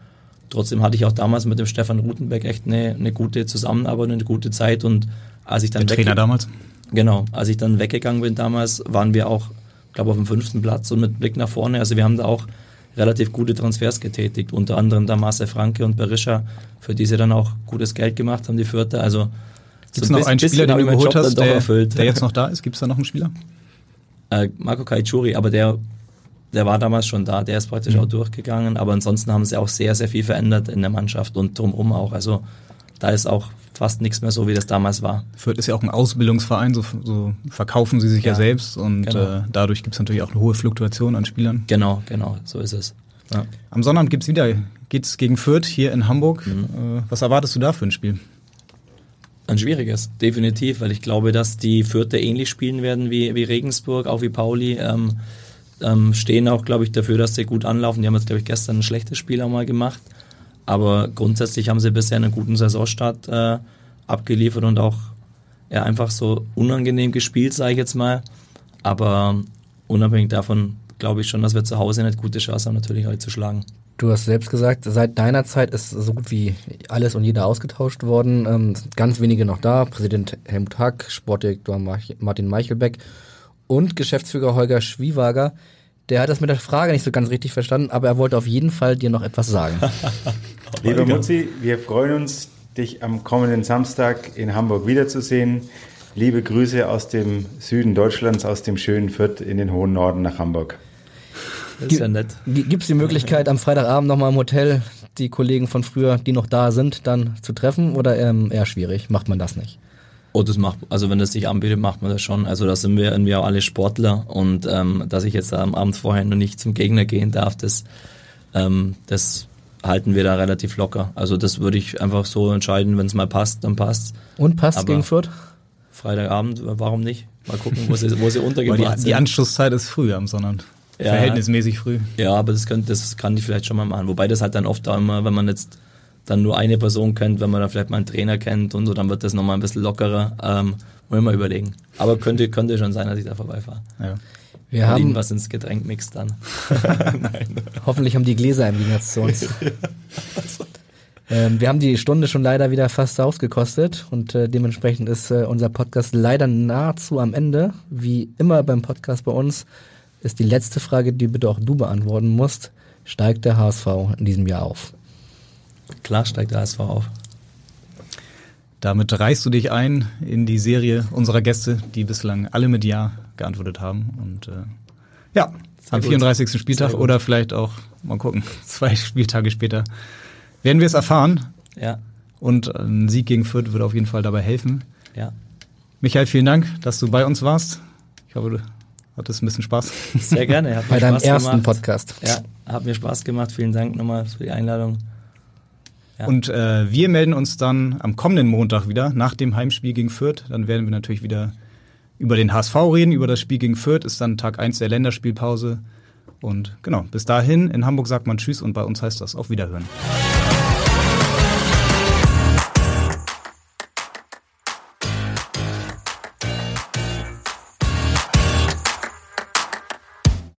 Speaker 8: trotzdem hatte ich auch damals mit dem Stefan Rutenbeck echt eine, eine gute Zusammenarbeit, eine gute Zeit und als ich dann
Speaker 2: Der Trainer damals?
Speaker 8: Genau, als ich dann weggegangen bin damals, waren wir auch, glaube auf dem fünften Platz und mit Blick nach vorne. Also wir haben da auch relativ gute Transfers getätigt, unter anderem da Marcel Franke und Berisha, für die sie dann auch gutes Geld gemacht haben, die Vierte. Also
Speaker 2: Gibt es
Speaker 8: so
Speaker 2: noch einen Spieler, den du geholt hast, der, der jetzt noch da ist? Gibt es da noch einen Spieler? *laughs*
Speaker 8: Äh, Marco Kaichuri, aber der, der war damals schon da, der ist praktisch
Speaker 2: Mhm.
Speaker 8: auch durchgegangen, aber ansonsten haben sie auch sehr, sehr viel verändert in der Mannschaft und drumherum auch. Also da ist auch fast nichts mehr so, wie das damals war.
Speaker 2: Fürth ist ja auch ein Ausbildungsverein, so, so verkaufen sie sich ja,
Speaker 8: Ja,
Speaker 2: selbst und
Speaker 8: genau.
Speaker 2: äh, dadurch gibt es natürlich auch eine hohe Fluktuation an Spielern.
Speaker 8: Genau, genau, so ist es. Ja.
Speaker 2: Am Sonnabend gibt's wieder, geht's gegen Fürth hier in Hamburg.
Speaker 8: Mhm.
Speaker 2: Äh, was erwartest du da für ein Spiel?
Speaker 8: Ein schwieriges, definitiv, weil ich glaube, dass die Fürther ähnlich spielen werden wie, wie Regensburg, auch wie Pauli. Ähm, ähm, stehen auch, glaube ich, dafür, dass sie gut anlaufen. Die haben jetzt, glaube ich, gestern ein schlechtes Spiel auch mal gemacht. Aber grundsätzlich haben sie bisher einen guten Saisonstart äh, abgeliefert und auch ja, einfach so unangenehm gespielt, sage ich jetzt mal. Aber unabhängig davon glaube ich schon, dass wir zu Hause eine gute Chance haben, natürlich heute zu schlagen.
Speaker 3: Du hast selbst gesagt, seit deiner Zeit ist so gut wie alles und jeder ausgetauscht worden. Ähm, sind ganz wenige noch da. Präsident Helmut Hack, Sportdirektor Martin Meichelbeck und Geschäftsführer Holger Schwiewager. Der hat das mit der Frage nicht so ganz richtig verstanden, aber er wollte auf jeden Fall dir noch etwas sagen. *laughs*
Speaker 15: Lieber Mutzi, wir freuen uns, dich am kommenden Samstag in Hamburg wiederzusehen. Liebe Grüße aus dem Süden Deutschlands, aus dem schönen Fürth in den hohen Norden nach Hamburg.
Speaker 8: Das ist ja nett.
Speaker 3: Gibt es die Möglichkeit, am Freitagabend nochmal im Hotel die Kollegen von früher, die noch da sind, dann zu treffen oder ähm, eher schwierig? Macht man das nicht?
Speaker 8: Oh, das macht, also wenn das sich anbietet, macht man das schon. Also da sind wir irgendwie auch alle Sportler und ähm, dass ich jetzt am Abend vorher noch nicht zum Gegner gehen darf, das, ähm, das halten wir da relativ locker. Also das würde ich einfach so entscheiden, wenn es mal passt, dann passt.
Speaker 3: Und passt
Speaker 8: Aber
Speaker 3: gegen Fürth?
Speaker 8: Freitagabend, warum nicht? Mal gucken, wo sie, wo sie *laughs* untergebracht
Speaker 2: die,
Speaker 8: sind.
Speaker 2: die Anschlusszeit ist früh am Sonnabend. Verhältnismäßig früh.
Speaker 8: Ja, aber das, könnte, das kann die vielleicht schon mal machen. Wobei das halt dann oft auch immer, wenn man jetzt dann nur eine Person kennt, wenn man dann vielleicht mal einen Trainer kennt und so, dann wird das nochmal ein bisschen lockerer. Ähm, wollen wir mal überlegen. Aber könnte, könnte schon sein, dass ich da vorbeifahre.
Speaker 2: Ja.
Speaker 3: Wir
Speaker 8: Und
Speaker 3: haben-
Speaker 8: ihnen was ins Getränk mixt dann. *laughs*
Speaker 3: Hoffentlich haben die Gläser im Gegensatz zu uns. *laughs* ähm, wir haben die Stunde schon leider wieder fast ausgekostet und äh, dementsprechend ist äh, unser Podcast leider nahezu am Ende. Wie immer beim Podcast bei uns ist die letzte Frage, die bitte auch du beantworten musst. Steigt der HSV in diesem Jahr auf?
Speaker 8: Klar steigt der HSV auf.
Speaker 2: Damit reißt du dich ein in die Serie unserer Gäste, die bislang alle mit Ja geantwortet haben. Und äh, ja,
Speaker 8: Sehr
Speaker 2: am
Speaker 8: gut.
Speaker 2: 34. Spieltag
Speaker 8: Sehr gut.
Speaker 2: oder vielleicht auch, mal gucken, *laughs* zwei Spieltage später werden wir es erfahren.
Speaker 8: Ja.
Speaker 2: Und ein Sieg gegen Fürth würde auf jeden Fall dabei helfen.
Speaker 8: Ja.
Speaker 2: Michael, vielen Dank, dass du bei uns warst. Ich hoffe, du hattest ein bisschen Spaß.
Speaker 8: Sehr gerne. Hat
Speaker 3: Bei deinem
Speaker 8: Spaß
Speaker 3: ersten
Speaker 8: gemacht.
Speaker 3: Podcast.
Speaker 8: Ja, hat mir Spaß gemacht. Vielen Dank nochmal für die Einladung. Ja.
Speaker 2: Und äh, wir melden uns dann am kommenden Montag wieder, nach dem Heimspiel gegen Fürth. Dann werden wir natürlich wieder über den HSV reden, über das Spiel gegen Fürth. Ist dann Tag 1 der Länderspielpause. Und genau, bis dahin, in Hamburg sagt man Tschüss und bei uns heißt das auf Wiederhören.